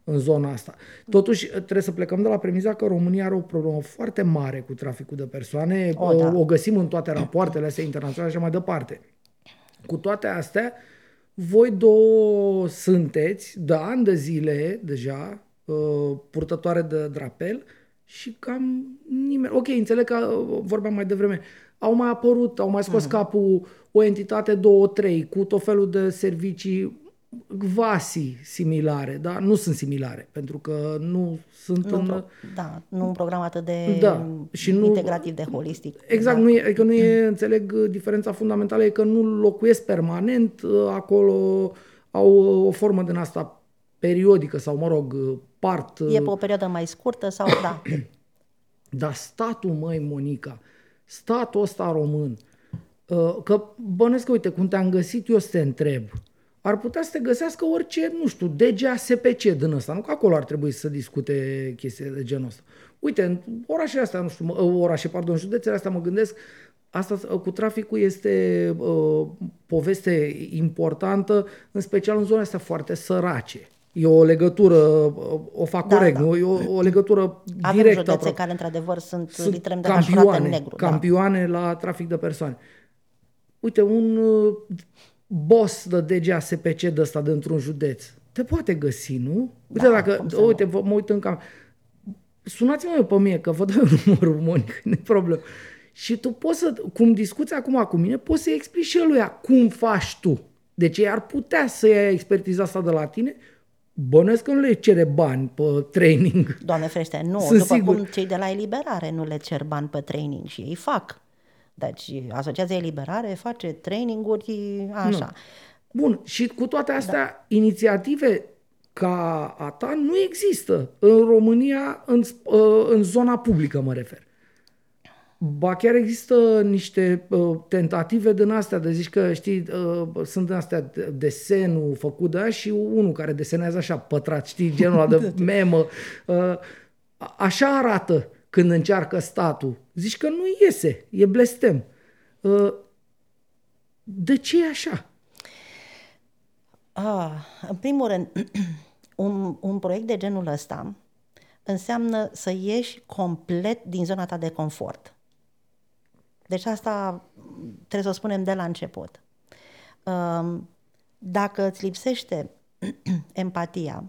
în zona asta. Totuși, trebuie să plecăm de la premiza că România are o problemă foarte mare cu traficul de persoane, o, da. o găsim în toate rapoartele astea internaționale și mai departe. Cu toate astea, uh, voi două sunteți, de ani de zile deja, uh, purtătoare de drapel și cam nimeni... Ok, înțeleg că uh, vorbeam mai devreme. Au mai apărut, au mai scos mm-hmm. capul o entitate, două, trei, cu tot felul de servicii quasi similare, da? Nu sunt similare, pentru că nu sunt nu în... Pro, da, nu un program atât de da, și nu, integrativ de holistic. Exact, da. nu e, că nu e, înțeleg, diferența fundamentală e că nu locuiesc permanent acolo, au o formă din asta periodică sau, mă rog, part... E pe o perioadă mai scurtă sau, da. Dar statul, măi, Monica, statul ăsta român, că bănesc că, uite, cum te-am găsit, eu să te întreb, ar putea să te găsească orice, nu știu, DGASPC din ăsta, nu că acolo ar trebui să discute chestii de genul ăsta. Uite, în orașele astea, nu știu, orașe, pardon, județele astea mă gândesc, asta cu traficul este uh, poveste importantă, în special în zonele astea foarte sărace. E o legătură, o fac da, corect, da. nu? E o, o legătură Avem directă. Avem județe care, într-adevăr, sunt, sunt literem de campioane, în negru. Da. Campioane da. la trafic de persoane. Uite, un uh, boss de DGASPC de ăsta dintr-un județ, te poate găsi, nu? Uite, da, dacă, uite, vă, mă uit în cam... Sunați-mă pe mie, că vă dau numărul, Monica, nu e problemă. Și tu poți să, cum discuți acum cu mine, poți să-i explici și lui cum faci tu. Deci ei ar putea să ia expertiza asta de la tine, Bănesc că nu le cere bani pe training. Doamne ferește, nu. Sunt după sigur. cum cei de la eliberare nu le cer bani pe training și ei fac. Deci Asociația Eliberare face traininguri așa. Nu. Bun, și cu toate astea, da. inițiative ca a ta nu există în România, în, ă, în zona publică mă refer. Ba chiar există niște uh, tentative din astea, de zici că, știi, uh, sunt din astea desenul făcut de și unul care desenează așa pătrat, știi, genul ăla de memă. Uh, așa arată când încearcă statul. Zici că nu iese, e blestem. Uh, de ce e așa? Ah, în primul rând, un, un proiect de genul ăsta înseamnă să ieși complet din zona ta de confort. Deci asta trebuie să o spunem de la început. Um, dacă îți lipsește empatia,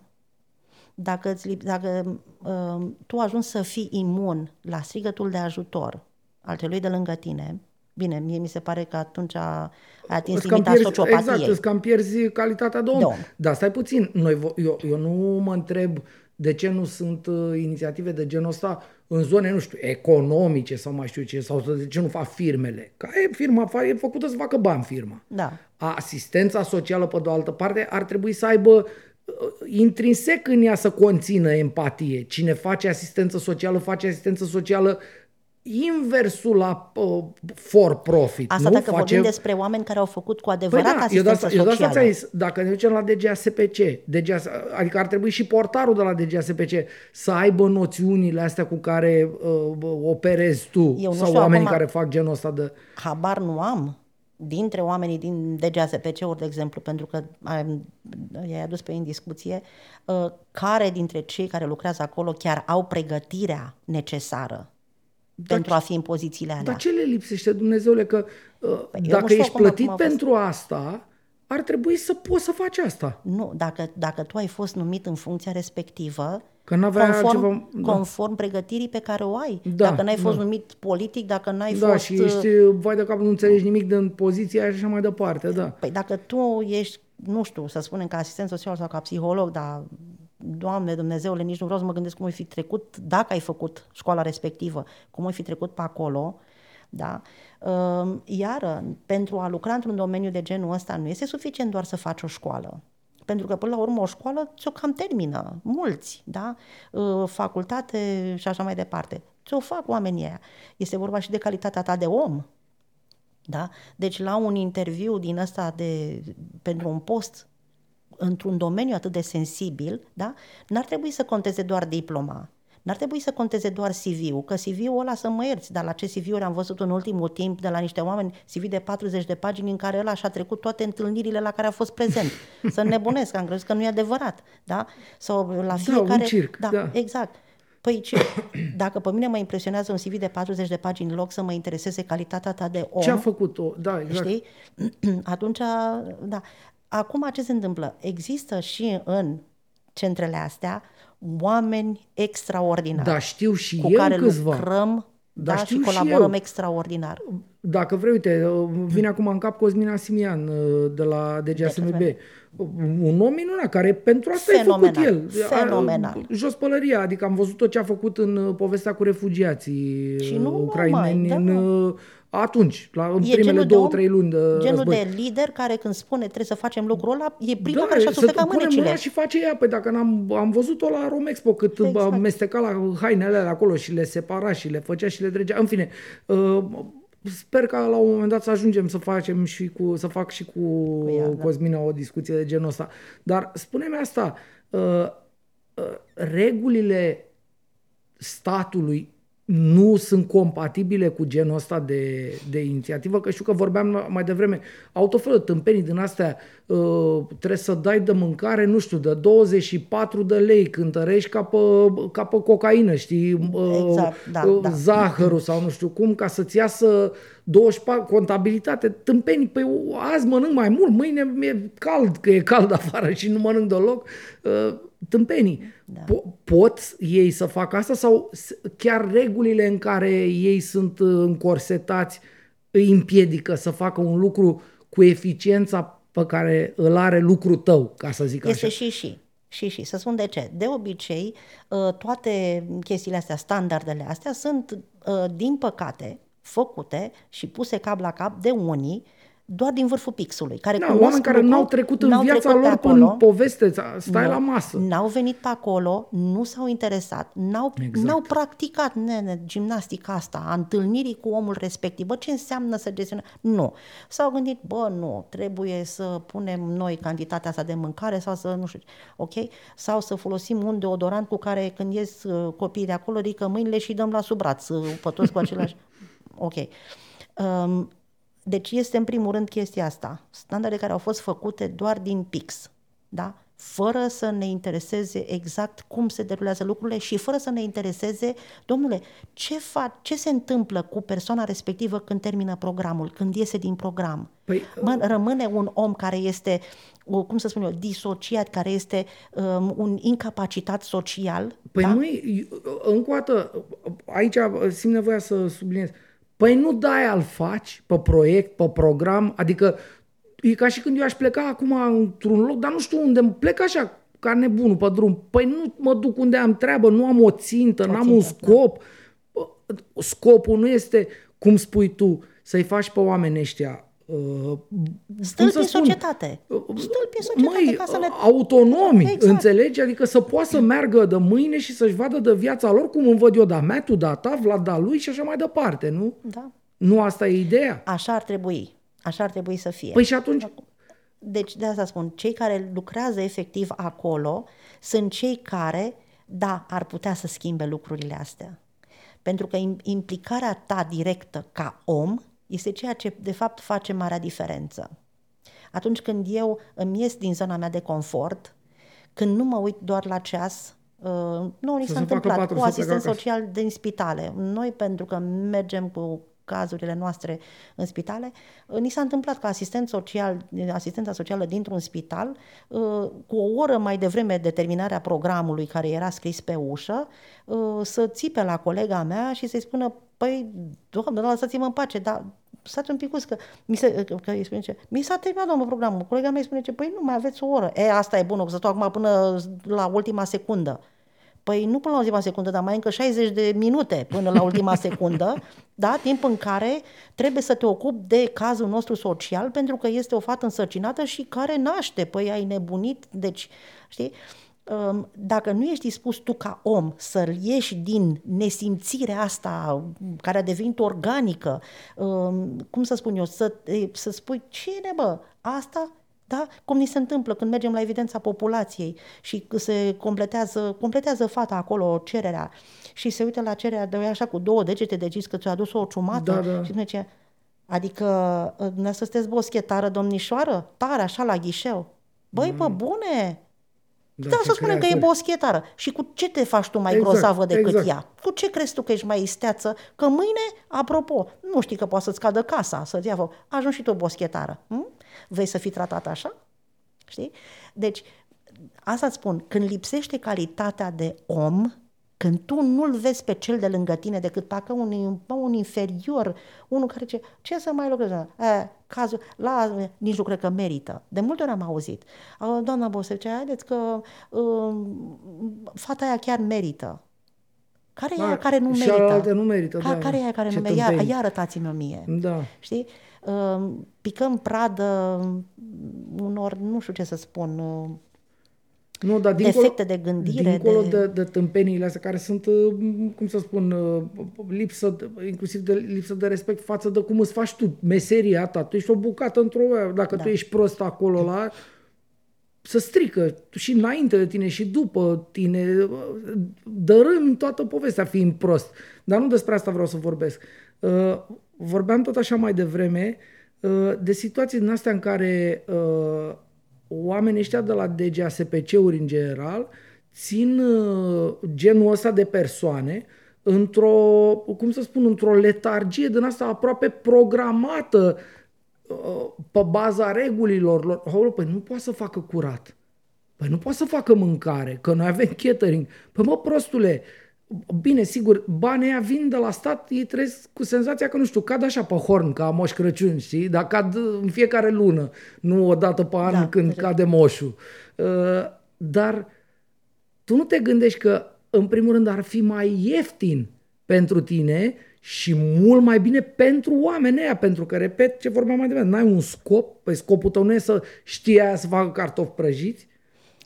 dacă, îți, dacă um, tu ajungi să fii imun la strigătul de ajutor al celui de lângă tine, bine, mie mi se pare că atunci a atins limita pierzi, sociopatiei. Exact, îți cam pierzi calitatea de om. De om. Dar stai puțin, noi, eu, eu nu mă întreb de ce nu sunt uh, inițiative de genul ăsta în zone, nu știu, economice sau mai știu ce, sau de ce nu fac firmele. Ca e firma, e făcută să facă bani firma. Da. Asistența socială, pe de o altă parte, ar trebui să aibă uh, intrinsec în ea să conțină empatie. Cine face asistență socială, face asistență socială inversul la uh, for profit. Asta nu? dacă Face... vorbim despre oameni care au făcut cu adevărat păi da, asistență eu de asta, socială. Eu de dacă ne ducem la DGASPC, DGAS, adică ar trebui și portarul de la DGASPC să aibă noțiunile astea cu care uh, operezi tu eu sau oamenii acum, care fac genul ăsta de... Habar nu am dintre oamenii din DGASPC-uri, de exemplu, pentru că i-ai adus pe în discuție, uh, care dintre cei care lucrează acolo chiar au pregătirea necesară dar, pentru a fi în pozițiile alea. Dar ce le lipsește, Dumnezeule, că uh, păi dacă ești plătit pentru asta, ar trebui să poți să faci asta. Nu, dacă, dacă tu ai fost numit în funcția respectivă, Că n-avea conform, altceva, da. conform pregătirii pe care o ai. Da, dacă n-ai fost da. numit politic, dacă n-ai da, fost... și ești, vai de cap, nu înțelegi nimic din poziția și așa mai departe, da. Păi dacă tu ești, nu știu, să spunem ca asistent social sau ca psiholog, dar Doamne Dumnezeule, nici nu vreau să mă gândesc cum ai fi trecut, dacă ai făcut școala respectivă, cum ai fi trecut pe acolo, da? Ehm, iar pentru a lucra într-un domeniu de genul ăsta nu este suficient doar să faci o școală. Pentru că, până la urmă, o școală ți-o cam termină, mulți, da? Ehm, facultate și așa mai departe. Ți-o fac oamenii aia. Este vorba și de calitatea ta de om, da? Deci la un interviu din ăsta de, pentru un post într-un domeniu atât de sensibil, da? n-ar trebui să conteze doar diploma, N-ar trebui să conteze doar CV-ul, că CV-ul ăla să mă ierți, dar la ce CV-uri am văzut în ultimul timp de la niște oameni, CV de 40 de pagini în care ăla și-a trecut toate întâlnirile la care a fost prezent. Să nebunesc, am crezut că nu e adevărat, da? Sau la fiecare... Da, un circ, da, da. exact. Păi ce, dacă pe mine mă impresionează un CV de 40 de pagini în loc să mă intereseze calitatea ta de om... Ce a făcut-o? Da, exact. Știi? Atunci, da. Acum ce se întâmplă? Există și în centrele astea oameni extraordinari. Da, știu și cu eu care câțiva. lucrăm Da, da, știu și și colaborăm eu. extraordinar. Dacă vrei, uite, vine acum în cap Cosmin Asimian uh, de la DGSMB. Un om minunat care pentru asta e făcut Fenomenal, el. fenomenal. A- Jos pălăria, adică am văzut tot ce a făcut în uh, povestea cu refugiații Și uh, nu ucraineni numai, da. în, uh, atunci, la, în E primele genul de două, om- trei luni de Genul război. de lider care când spune trebuie să facem lucrul ăla, e primul da, care și-a să sustecat punem mânecile. mâna și face ea. Păi dacă n-am, am văzut-o la Romexpo cât Exact. exact. amesteca la hainele alea acolo și le separa și le făcea și le dregea. În fine, uh, sper ca la un moment dat să ajungem să facem și cu, să fac și cu, Cu ea, da. Cosmina o discuție de genul ăsta. Dar spune-mi asta, uh, uh, regulile statului nu sunt compatibile cu genul ăsta de, de inițiativă, că știu că vorbeam mai devreme, au tot felul de tâmpenii din astea, uh, trebuie să dai de mâncare, nu știu, de 24 de lei, cântărești ca pe, ca pe cocaină, știi, uh, Exact, da, uh, da. zahărul sau nu știu cum, ca să-ți iasă 24, contabilitate, tâmpenii, păi azi mănânc mai mult, mâine mi-e cald, că e cald afară și nu mănânc deloc, uh, tâmpenii. Da. Po- pot ei să facă asta sau s- chiar regulile în care ei sunt uh, încorsetați îi împiedică să facă un lucru cu eficiența pe care îl are lucrul tău, ca să zic Este așa. și și. Și și. Să spun de ce. De obicei, uh, toate chestiile astea, standardele astea, sunt, uh, din păcate, făcute și puse cap la cap de unii doar din vârful pixului, care Da, cunosc oameni care lucruri, n-au trecut în n-au viața trecut pe lor acolo, până poveste, stai nu, la masă. N-au venit pe acolo, nu s-au interesat, n-au, Exact. n-au practicat nene, gimnastica asta, a întâlnirii cu omul respectiv. Bă, ce înseamnă să gestionăm? Nu. S-au gândit, bă, nu, trebuie să punem noi cantitatea asta de mâncare sau să, nu știu, ok? Sau să folosim un deodorant cu care când ies uh, copiii de acolo, ridică mâinile și dăm la sub braț, uh, pe toți cu același... Ok. Um, deci este în primul rând chestia asta, standarde care au fost făcute doar din pix, da? fără să ne intereseze exact cum se derulează lucrurile și fără să ne intereseze, domnule, ce, fa- ce se întâmplă cu persoana respectivă când termină programul, când iese din program. Păi, Mă, rămâne un om care este, o, cum să spun eu, disociat, care este um, un incapacitat social. Păi da? măi, încă o dată, aici simt nevoia să subliniez. Păi nu dai al faci pe proiect, pe program, adică e ca și când eu aș pleca acum într-un loc, dar nu știu unde, plec așa ca nebunul pe drum. Păi nu mă duc unde am treabă, nu am o țintă, O n-am un țintă, scop. Bă, Scopul nu este, cum spui tu, să-i faci pe oamenii ăștia uh, cum Stâlpi să în spun? societate. Stâlpi în societate Măi, ca să le... autonomi, Exact. înțelegi? Adică să poată să meargă de mâine și să-și vadă de viața lor cum îmi văd eu da mea, tu da ta, Vlad da lui și așa mai departe, nu? Da. Nu asta e ideea? Așa ar trebui. Așa ar trebui să fie. Păi și atunci, Deci de asta spun, cei care lucrează efectiv acolo sunt cei care, da, ar putea să schimbe lucrurile astea. Pentru că im- implicarea ta directă ca om este ceea ce de fapt face marea diferență. Atunci când eu îmi ies din zona mea de confort, când nu mă uit doar la ceas, uh, nu, ni Să s-a se facă întâmplat patru, cu să asistent plecă acasă. social din spitale. Noi, pentru că mergem cu cazurile noastre în spitale, uh, ni s-a întâmplat ca asistent social, asistenta socială dintr-un spital, uh, cu o oră mai devreme de terminarea programului care era scris pe ușă, uh, să țipe la colega mea și să-i spună, păi, doamnă, lăsați-mă în pace, dar stați un pic că, mi se, că îi spune ce, mi s-a terminat, domnul, programul. Colega mea îi spune ce, păi nu, mai aveți o oră. E, asta e bună, că să stau acum până la ultima secundă. Păi nu până la ultima secundă, dar mai încă 60 de minute până la ultima secundă, da? timp în care trebuie să te ocupi de cazul nostru social pentru că este o fată însărcinată și care naște. Păi ai nebunit, deci, știi? Um, Dacă nu ești dispus tu ca om să ieși din nesimțirea asta care a devenit organică, um, cum să spun eu, să, să spui cine bă, asta da? Cum ni se întâmplă când mergem la evidența populației și se completează, completează fata acolo cererea și se uită la cererea de așa cu două degete de gis că ți-a adus o ciumată Da, da. și spune ce, adică dumneavoastră sunteți boschetară, domnișoară? Tare, așa, la ghișeu. Băi, pe bune! Da, ce să spunem că e creatori. boschetară. Și cu ce te faci tu mai Exact, grozavă decât exact. ea? Cu ce crezi tu că ești mai isteață? Că mâine, apropo, nu știi că poate să-ți cadă casa, să-ți ia foc. Ajungi și tu boschetară. Hm? Vei să fii tratat așa? Știi? Deci, asta îți spun, când lipsește calitatea de om, când tu nu-l vezi pe cel de lângă tine decât parcă un, un inferior, unul care ce, ce să mai lucrez? E, cazul, la, nici nu cred că merită. De multe ori am auzit. Doamna Bosef, ce haideți că uh, fata aia chiar merită. Care e aia care nu și merită? alte nu merită, Ca, da. Care e aia care Ce nu merită? Ia, tâmpenie. ia arătați-mi-o mie. Da. Știi? Uh, picăm pradă unor, nu știu ce să spun, uh, Nu, dar dincolo, defecte de gândire. dincolo de... de, de tâmpeniile astea care sunt, uh, cum să spun, uh, lipsă, de- inclusiv de lipsă de respect față de cum îți faci tu meseria ta. Tu ești o bucată într-o... Dacă Da. tu ești prost acolo la să strică și înainte de tine și după tine, dărâm toată povestea fiind prost. Dar nu despre asta vreau să vorbesc. Uh, Vorbeam tot așa mai devreme uh, de situații din astea în care uh, oamenii ăștia de la DGASPC-uri în general țin uh, genul ăsta de persoane într-o, cum să spun, într-o letargie din asta aproape programată uh, pe baza regulilor lor. Aoleu, păi nu poate să facă curat. Păi nu poate să facă mâncare, că noi avem catering. Păi mă, prostule, bine, sigur, banii aia vin de la stat, ei trăiesc cu senzația că, nu știu, cad așa pe horn, ca Moș Crăciun, știi? Dar cad în fiecare lună, nu o dată pe an Da, când corect. cade moșul. Uh, dar tu nu te gândești că, în primul rând, ar fi mai ieftin pentru tine și mult mai bine pentru oamenii ăia, pentru că, repet, ce vorbeam mai devreme, n-ai un scop, păi scopul tău nu e să știi aia să facă cartofi prăjiți,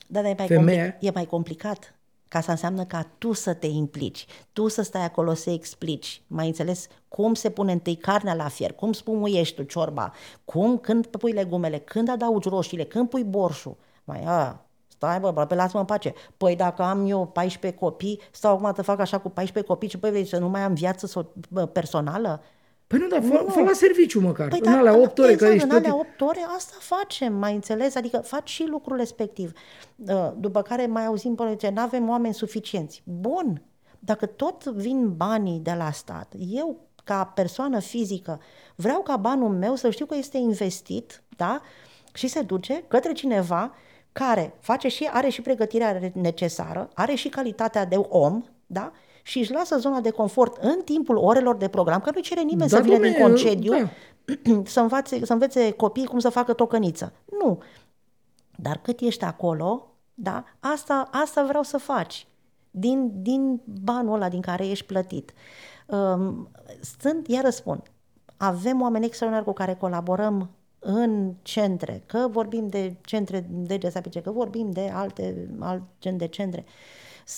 Da, dar e mai, Femeia. compli- e mai complicat. Ca asta înseamnă ca tu să te implici, tu să stai acolo să explici, mai înțeles cum se pune întâi carnea la fier, cum spumuiești tu ciorba, cum, când pui legumele, când adaugi roșiile, când pui borșul. Mai, a, stai bă, bă, pe lasă-mă în pace. Păi dacă am eu 14 copii, stau acum să fac așa cu 14 copii și păi vei să nu mai am viață so- bă, personală? Păi nu, dar fă, fă la serviciu măcar. Păi în da, alea 8 ore, exact, că ești în alea plătit. 8 ore asta facem, mai înțeles? Adică faci și lucrul respectiv. Uh, După care mai auzim pe ce nu avem oameni suficienți. Bun, dacă tot vin banii de la stat, eu ca persoană fizică vreau ca banul meu să știu că este investit, da? Și se duce către cineva care face și, are și pregătirea necesară, are și calitatea de om, da? Și își lasă zona de confort în timpul orelor de program, că nu cere nimeni Da, să vină din domne, concediu da. să, învațe, să învețe copiii cum să facă tocăniță. Nu. Dar cât ești acolo, da, asta, asta vreau să faci. Din, din banul ăla din care ești plătit. Um, sunt, iar răspund, avem oameni extraordinari cu care colaborăm în centre, că vorbim de centre de GSAPC, că vorbim de alte, alt gen de centre.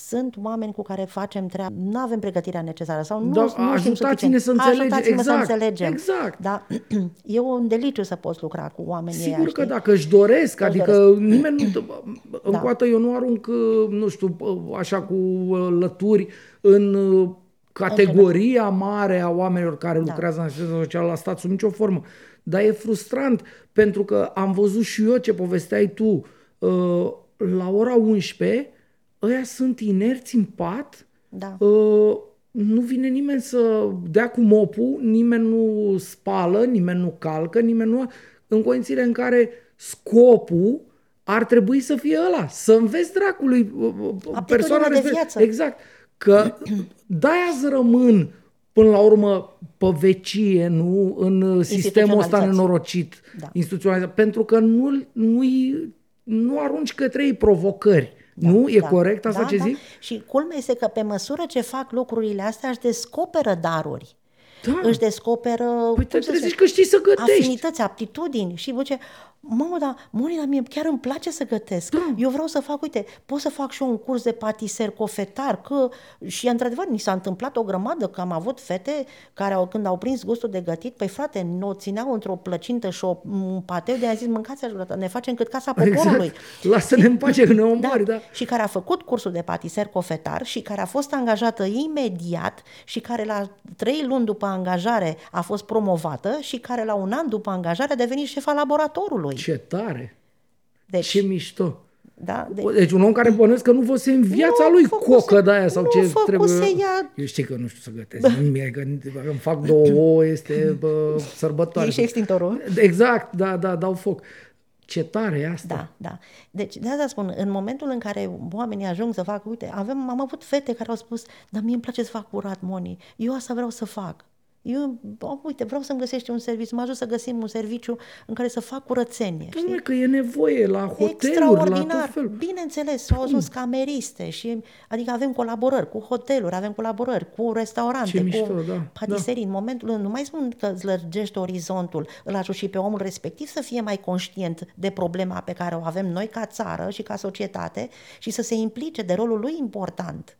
Sunt oameni cu care facem treabă, nu avem pregătirea necesară sau nu, Da, nu știm ajutați-ne suficient. să înțelege- Ajutați-mă exact, să înțelegem. exact. Da? E un deliciu să poți lucra cu oamenii Sigur ăia, că știi? dacă își doresc, Își adică doresc. nimeni nu... Încă Da. o dată eu nu arunc, nu știu, așa cu uh, lături în uh, categoria mare a oamenilor care Da. lucrează în asistență socială la stat sub nicio formă. Dar e frustrant pentru că am văzut și eu ce povesteai tu. uh, La ora 11, ăia sunt inerți în pat, Da. Uh, nu vine nimeni să dea cu mopul, nimeni nu spală, nimeni nu calcă, nimeni nu... În condițiile în care scopul ar trebui să fie ăla, să înveți dracului uh, uh, persoana de respectivă. viață. Exact. Că de-aia îți rămân până la urmă pe vecie, nu? În sistemul ăsta Instituționalizați. nenorocit, Da. instituționalizat. Pentru că nu, nu, nu arunci către ei provocări. Nu? E corect asta da, ce da. zic? Și culmea este că pe măsură ce fac lucrurile astea își descoperă daruri. Da. Își descoperă Păi te cum să trezești zic, că știi să gătești. afinități, aptitudini și zice, mamă, dar Moni, dar mie chiar îmi place să gătesc. Da. Eu vreau să fac, uite, pot să fac și eu un curs de patiser cofetar, că și într-adevăr ni s-a întâmplat o grămadă, că am avut fete care au, când au prins gustul de gătit, păi frate, nu o țineau într-o plăcintă și o, un pateu, de a zis, mâncați așa, ne facem cât casa poporului. Exact. Lasă-ne în pace că ne omori, da. Și care a făcut cursul de patiser cofetar și care a fost angajată imediat și care la trei luni după angajare a fost promovată și care la un an după angajare a devenit șefa laboratorului. Ce tare! Deci, Ce mișto! da, de, Deci un om care bănuiesc că nu văse în viața Nu lui făcuse- cocă de aia sau nu ce făcuse trebuie. ea- Eu știi că nu știu să gătesc nimic, că îmi fac două ouă, este bă, sărbătoare. Iei și extintorul? Exact, da, da, dau foc. Ce tare e asta. Da, da. Deci, de asta spun, în momentul în care oamenii ajung să facă, uite, avem, am avut fete care au spus, dar mie îmi place să fac curat, Moni, eu asta vreau să fac. Eu, oh, uite, vreau să-mi găsești un serviciu, mă ajut să găsim un serviciu în care să fac curățenie. Dom'le, că e nevoie la hoteluri, Extraordinar. la tot fel. Bineînțeles, s-au ajuns cameriste și adică avem colaborări cu hoteluri, avem colaborări cu restaurante, Ce cu mișto, da, patiserii. În momentul, nu mai spun că îți lărgești orizontul, îl ajut și pe omul respectiv să fie mai conștient de problema pe care o avem noi ca țară și ca societate și să se implice de rolul lui important.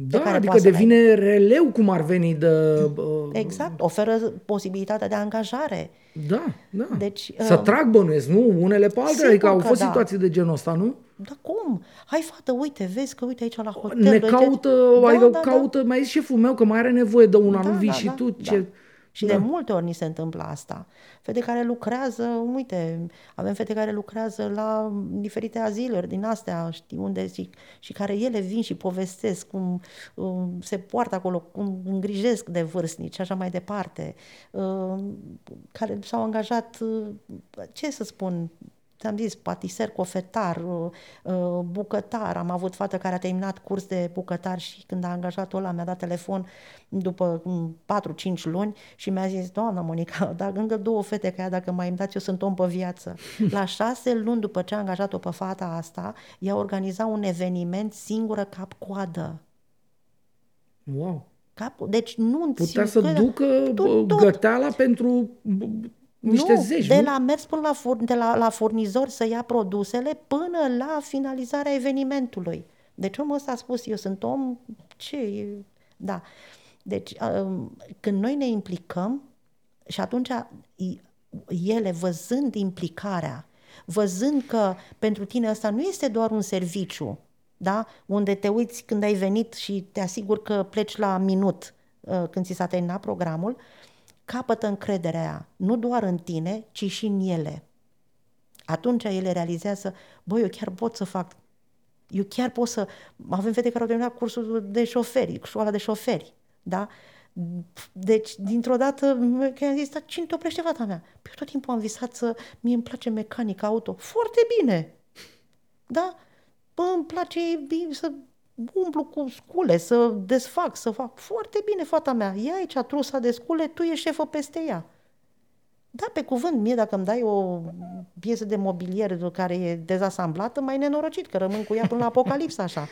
Da, care adică poate să devine releu cum ar veni de... Uh, Exact, oferă posibilitatea de angajare. Da, da. Deci, Să uh, trag bănuiesc, nu? Unele pe altele, sigur adică au că fost da. situații de genul ăsta, nu? Da cum? Hai fată, uite, vezi că uite aici la hotel. Ne uite- caută, Da, adică da, da. caută, mai zis șeful meu că mai are nevoie de una, nu Da, vii da, și da, tu, da. ce... Și Da. de multe ori ni se întâmplă asta. Fete care lucrează, uite, avem fete care lucrează la diferite aziluri din astea, știi unde zic, și care ele vin și povestesc cum um, se poartă acolo, cum îngrijesc de vârstnici și așa mai departe, uh, care s-au angajat, uh, ce să spun, ți-am zis, patiser, cofetar, uh, uh, bucătar. Am avut fată care a terminat curs de bucătar și când a angajat-o ăla mi-a dat telefon după mm, 4-5 luni și mi-a zis, doamna Monica, dacă încă două fete ca ea, dacă mai îmi dați, eu sunt om pe viață. La șase luni după ce a angajat-o pe fata asta, ea organiza un eveniment singură cap-coadă. Wow. Cap, deci nu Putea să ducă tot, bă, tot. găteala pentru bă, niște nu, zeci, de nu? la mers până la, fur, de la, la furnizor să ia produsele până la finalizarea evenimentului. Deci omul ăsta a spus, eu sunt om, ce e? Da. Deci um, când noi ne implicăm și atunci i- ele văzând implicarea, văzând că pentru tine ăsta nu este doar un serviciu, da? unde te uiți când ai venit și te asiguri că pleci la minut uh, când ți s-a terminat programul, capătă încrederea aia, nu doar în tine, ci și în ele. Atunci ele realizează, băi, eu chiar pot să fac, eu chiar pot să... Avem fete care au terminat cursul de șoferi, școala de șoferi, da? Deci, dintr-o dată, că am zis, dar cine te oprește fata mea? Păi eu tot timpul am visat să... Mie îmi place mecanica auto. Foarte bine! Da? Bă, îmi place bine să umplu cu scule, să desfac, să fac. Foarte bine, fata mea. Ia aici trusa de scule, tu ești șefă peste ea. Da, pe cuvânt, mie dacă îmi dai o piesă de mobilier care e dezasamblată, mai nenorocit, că rămân cu ea până la apocalipsa așa.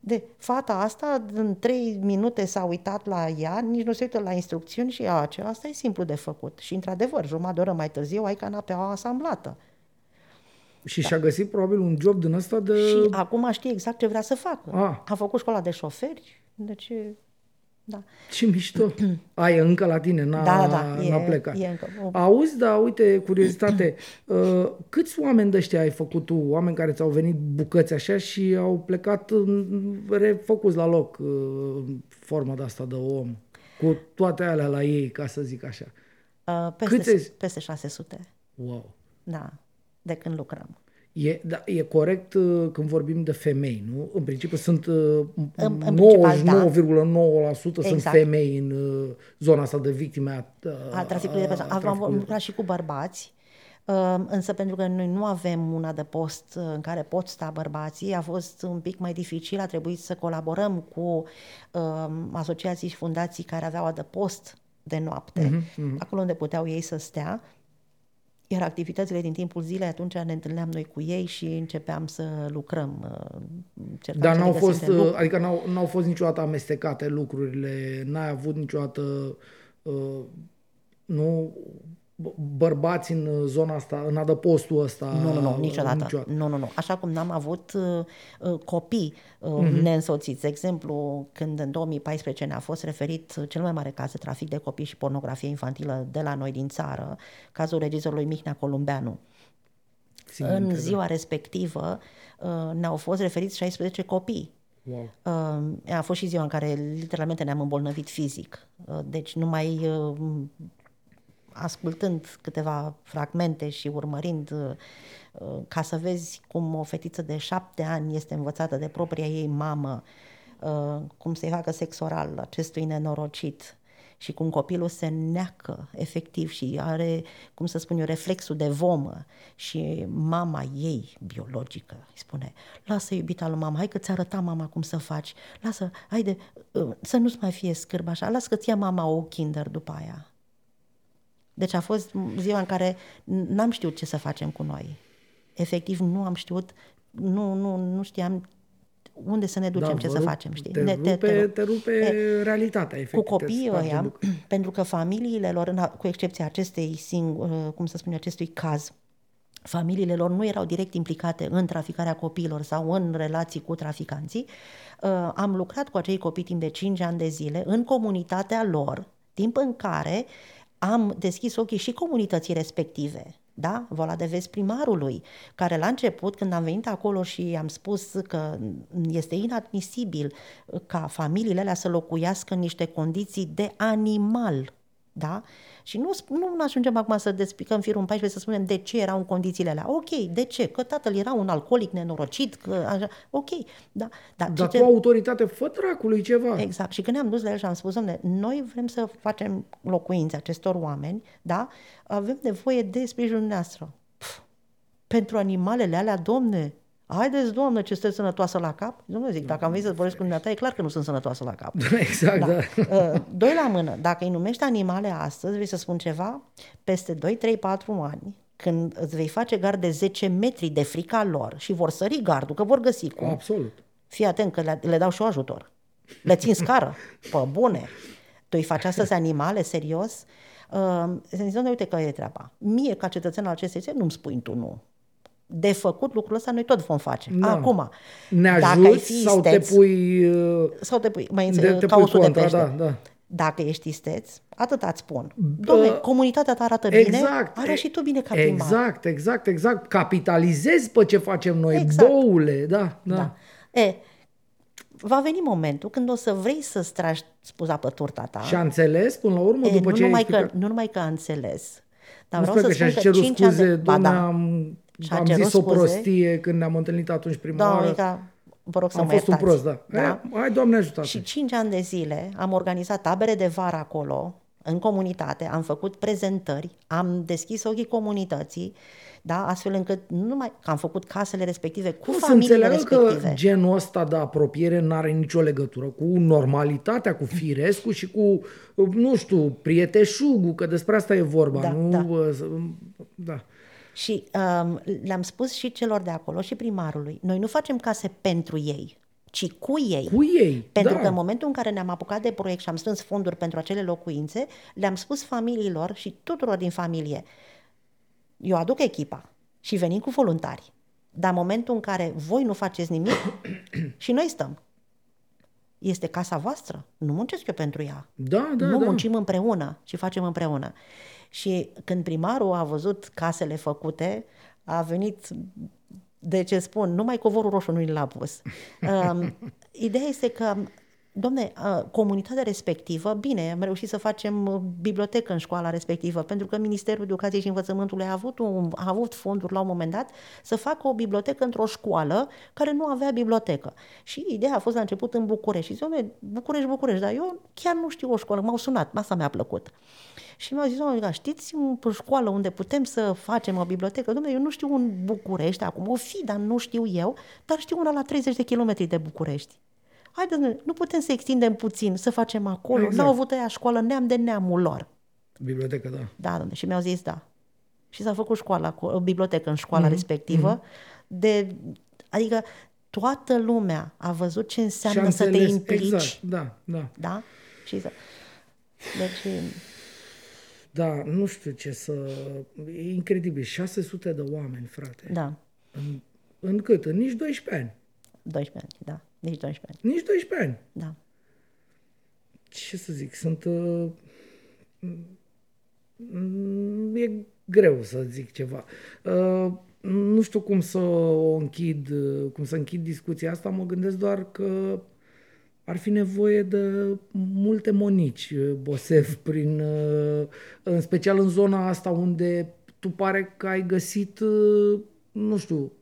De fata asta, în trei minute s-a uitat la ea, nici nu se uită la instrucțiuni și a, ce, asta e simplu de făcut. Și într-adevăr, jumătate de oră mai târziu ai canapeaua asamblată. Și și-a găsit probabil un job din ăsta de... Și acum știe exact ce vrea să facă. Ah. A făcut școala de șoferi, deci, da. Ce mișto. A, e încă la tine, n-a, Da, da, n-a e- plecat. e încă. Auzi, da, uite, curiozitate, uh, câți oameni de ăștia ai făcut tu, oameni care ți-au venit bucăți așa și au plecat uh, refăcuți la loc uh, forma de asta de om, cu toate alea la ei, ca să zic așa. Uh, Câți peste, ai- peste 600, Wow. da, de când lucrăm. E, da, e corect uh, când vorbim de femei, nu? În principiu sunt uh, În- în principal, da. 99,9% sunt Exact. femei în uh, zona asta de victime a, a traficului de persoane. Am traficului. lucrat și cu bărbați, uh, însă pentru că noi nu avem un adăpost uh, în care pot sta bărbații, a fost un pic mai dificil, a trebuit să colaborăm cu uh, asociații și fundații care aveau adăpost de noapte, acolo unde puteau ei să stea. Iar activitățile din timpul zilei, atunci ne întâlneam noi cu ei și începeam să lucrăm. uh, încercam Dar să le n-au găsim fost, de lucru. uh, adică n-au, n-au fost niciodată amestecate lucrurile, n-ai avut niciodată, uh, nu, b- bărbați în uh, zona asta, în adăpostul ăsta. Nu, nu, nu, uh, niciodată. niciodată. Nu, nu, nu. Așa cum n-am avut uh, uh, copii uh, Mhm. mm-hmm. neînsoțiți. De exemplu, când în 2014 ne-a fost referit uh, cel mai mare caz de trafic de copii și pornografie infantilă de la noi din țară, cazul regizorului Mihnea Columbeanu. Țin în minte, da. ziua respectivă uh, ne-au fost referiți 16 copii. Wow. Uh, a fost și ziua în care literalmente ne-am îmbolnăvit fizic. Uh, deci numai uh, ascultând câteva fragmente și urmărind uh, uh, ca să vezi cum o fetiță de șapte ani este învățată de propria ei mamă uh, cum să-i facă sex oral acestui nenorocit și cum copilul se neacă efectiv și are, cum să spun eu, reflexul de vomă și mama ei, biologică, îi spune, lasă iubita lui mama, hai că ți arăta mama cum să faci, lasă, haide, uh, să nu-ți mai fie scârb așa, lasă că ți ia mama o kinder după aia. Deci a fost ziua în care n-am știut ce să facem cu noi. Efectiv, nu am știut, nu, nu, nu știam unde să ne ducem, da, ce să facem, știi? Te, ne, rupe, te, te, te rupe e, realitatea, efectiv. Cu copiii ăia, pentru că familiile lor, cu excepția acestei, sing, uh, cum să spun, acestui caz, familiile lor nu erau direct implicate în traficarea copiilor sau în relații cu traficanții, uh, am lucrat cu acei copii timp de 5 ani de zile în comunitatea lor, timp în care am deschis ochii și comunității respective da? Vola de vest primarului, care la început, când am venit acolo și am spus că este inadmisibil ca familiile alea să locuiască în niște condiții de animal, da? Și nu, nu ajungem acum să despicăm firul în 14 să spunem de ce erau în condițiile alea. Ok, de ce? Că tatăl era un alcoolic nenorocit, că așa, ok. Da, da, Dar cu autoritate, fă dracului ceva. Exact. Și când ne-am dus la el și am spus, domne, noi vrem să facem locuințe acestor oameni, da? Avem nevoie de sprijinul nostru. pentru animalele alea, domne, Haideți, doamnă, ce sunteți sănătoasă la cap? Nu zic, dacă am venit să vorbesc cu dumneata, e clar că nu sunt sănătoasă la cap. Exact, da. da. Uh, doi la mână, dacă îi numești animale astăzi, vrei să spun ceva, peste 2, 3, 4 ani, când îți vei face gard de 10 metri de frica lor și vor sări gardul, că vor găsi cum. Absolut. Fii atent că le, le dau și o ajutor. Le țin scară. Pă, bune. Tu îi faci astăzi animale, serios? Uh, să zic, uite că e treaba. Mie, ca cetățean al acestei țări, nu-mi spui tu nu de făcut lucrul ăsta noi tot vom face. Da. Acum, ne ajuți dacă ai fi sau isteț, te pui... Uh, sau te pui, mai înțeleg, ca pui contra, de pește. Da, da. Dacă ești isteț, atât îți spun. Dom'le, uh, comunitatea ta arată exact, bine, arată și tu bine ca primar. Exact, exact, exact. Capitalizezi pe ce facem noi, exact. boule, da, da. da. E, va veni momentul când o să vrei să-ți tragi spuza pe turta ta. Și a înțeles până la urmă, e, după nu ce numai că, Nu numai că a înțeles, dar nu vreau să spun că 5 ani de... Ba, da. am și am zis scuze. o prostie când ne-am întâlnit atunci prima da, oară. Adică, vă rog să am mă fost iertați. un prost, da. da? E, hai, Doamne ajută. Și cinci ani de zile am organizat tabere de vară acolo, în comunitate, am făcut prezentări, am deschis ochii comunității, da, astfel încât nu numai că am făcut casele respective cu nu familiile respective. că genul ăsta de apropiere nu are nicio legătură cu normalitatea, cu firescul și cu, nu știu, prieteșugul, că despre asta e vorba. Da, nu, da. da. Și um, le-am spus și celor de acolo și primarului, noi nu facem case pentru ei, ci cu ei. Cu ei, Pentru da. că în momentul în care ne-am apucat de proiect și am strâns fonduri pentru acele locuințe, le-am spus familiilor și tuturor din familie, eu aduc echipa și venim cu voluntari. Dar în momentul în care voi nu faceți nimic și noi stăm, este casa voastră, nu muncesc eu pentru ea. Da, da, nu da. muncim împreună și facem împreună. Și când primarul a văzut casele făcute, a venit, de ce spun, numai covorul roșu nu l-a pus. Um, ideea este că Domne, comunitatea respectivă, bine, am reușit să facem uh, bibliotecă în școala respectivă, pentru că Ministerul Educației și Învățământului a avut, un, a avut fonduri la un moment dat să facă o bibliotecă într-o școală care nu avea bibliotecă. Și ideea a fost la început în București. Și zice, București, București, dar eu chiar nu știu o școală, m-au sunat, asta mi-a plăcut. Și mi-au zis, doamne, știți o școală unde putem să facem o bibliotecă? Domnule, eu nu știu un București acum, o fi, dar nu știu eu, dar știu una la 30 de kilometri de București. Haideți, nu putem să extindem puțin, să facem acolo. Exact. N-au avut aia școală, neam de neamul lor. Bibliotecă, da. Da, domnule, și mi-au zis da. Și s-a făcut școala, o bibliotecă în școala mm-hmm. respectivă. Mm-hmm. De, adică toată lumea a văzut ce înseamnă să te implici. Exact, da, da. Da? Și să... Deci... Da, nu știu ce să... E incredibil. 600 de oameni, frate. Da. În, în cât? În nici 12 ani. 12 ani, da. Nici 12 ani. Nici 12 ani. Da. Ce să zic, sunt... Uh, e greu să zic ceva. Uh, nu știu cum să o închid, cum să închid discuția asta, mă gândesc doar că ar fi nevoie de multe monici, Bosef, prin, uh, în special în zona asta unde tu pare că ai găsit, uh, nu știu,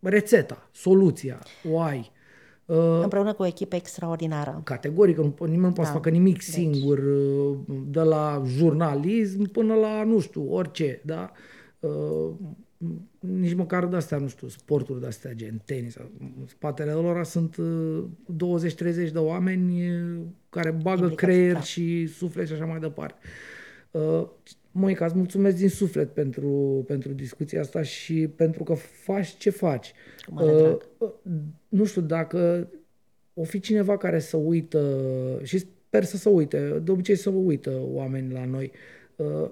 rețeta, soluția, o ai. Uh, Împreună cu o echipă extraordinară. Categoric, nu, nimeni nu poate da. să facă nimic deci. singur, uh, de la jurnalism până la, nu știu, orice, da? Uh, nici măcar de astea, nu știu, sporturi de astea, gen tenis. În spatele lor sunt 20-30 de oameni care bagă Implicați, creier da. și suflet și așa mai departe. Moica, îți mulțumesc din suflet pentru, pentru discuția asta și pentru că faci ce faci. Uh, nu știu dacă o fi cineva care să uită și sper să se uite, de obicei să vă uită oameni la noi. Uh,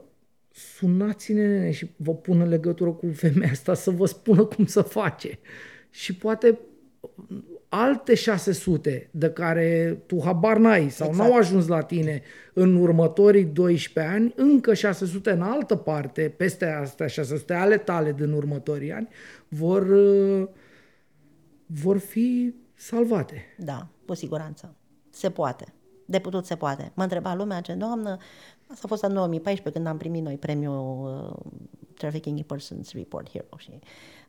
sunați-ne și vă pun în legătură cu femeia asta să vă spună cum să face. Și poate alte 600 de care tu habar n-ai sau exact. n-au ajuns la tine în următorii 12 ani, încă 600 în altă parte, peste astea 600 ale tale din următorii ani, vor, vor fi salvate. Da, cu siguranță. Se poate. De putut se poate. Mă întreba lumea ce, doamnă, asta a fost în 2014 când am primit noi premiul uh, Trafficking in Persons Report Hero și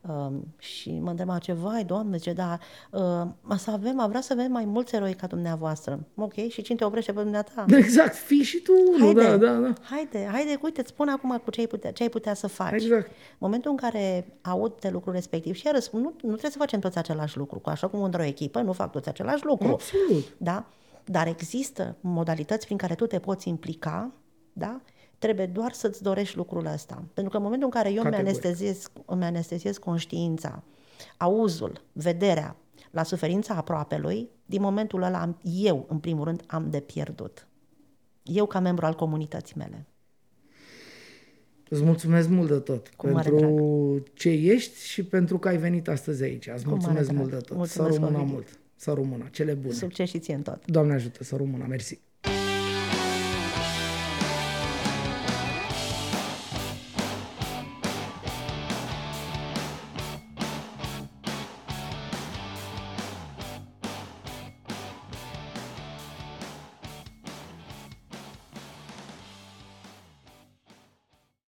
Um, și mă întreba ce, vai, doamne, ce, da, uh, să avem, vrea să avem mai mulți eroi ca dumneavoastră. Ok, și cine te oprește pe dumneata? Exact, fii și tu unul, da, da, da. Haide, haide, uite, îți spun acum cu ce ai putea, ce ai putea să faci. Exact. În momentul în care aud de lucrul respectiv și răspund, nu, nu trebuie să facem toți același lucru, cu așa cum într-o echipă nu fac toți același lucru. Absolut. Da? Dar există modalități prin care tu te poți implica, da? Trebuie doar să-ți dorești lucrul ăsta. Pentru că în momentul în care eu îmi anesteziez, îmi anesteziez conștiința, auzul, vederea la suferința aproapelui, din momentul ăla eu, în primul rând, am de pierdut. Eu ca membru al comunității mele. Îți mulțumesc mult de tot Cu pentru ce ești și pentru că ai venit astăzi aici. Îți mulțumesc mult de tot. Mulțumesc să rămână mult. Să rămână. Cele bune. Succes și ție în tot. Doamne ajută, să rămână. Mersi.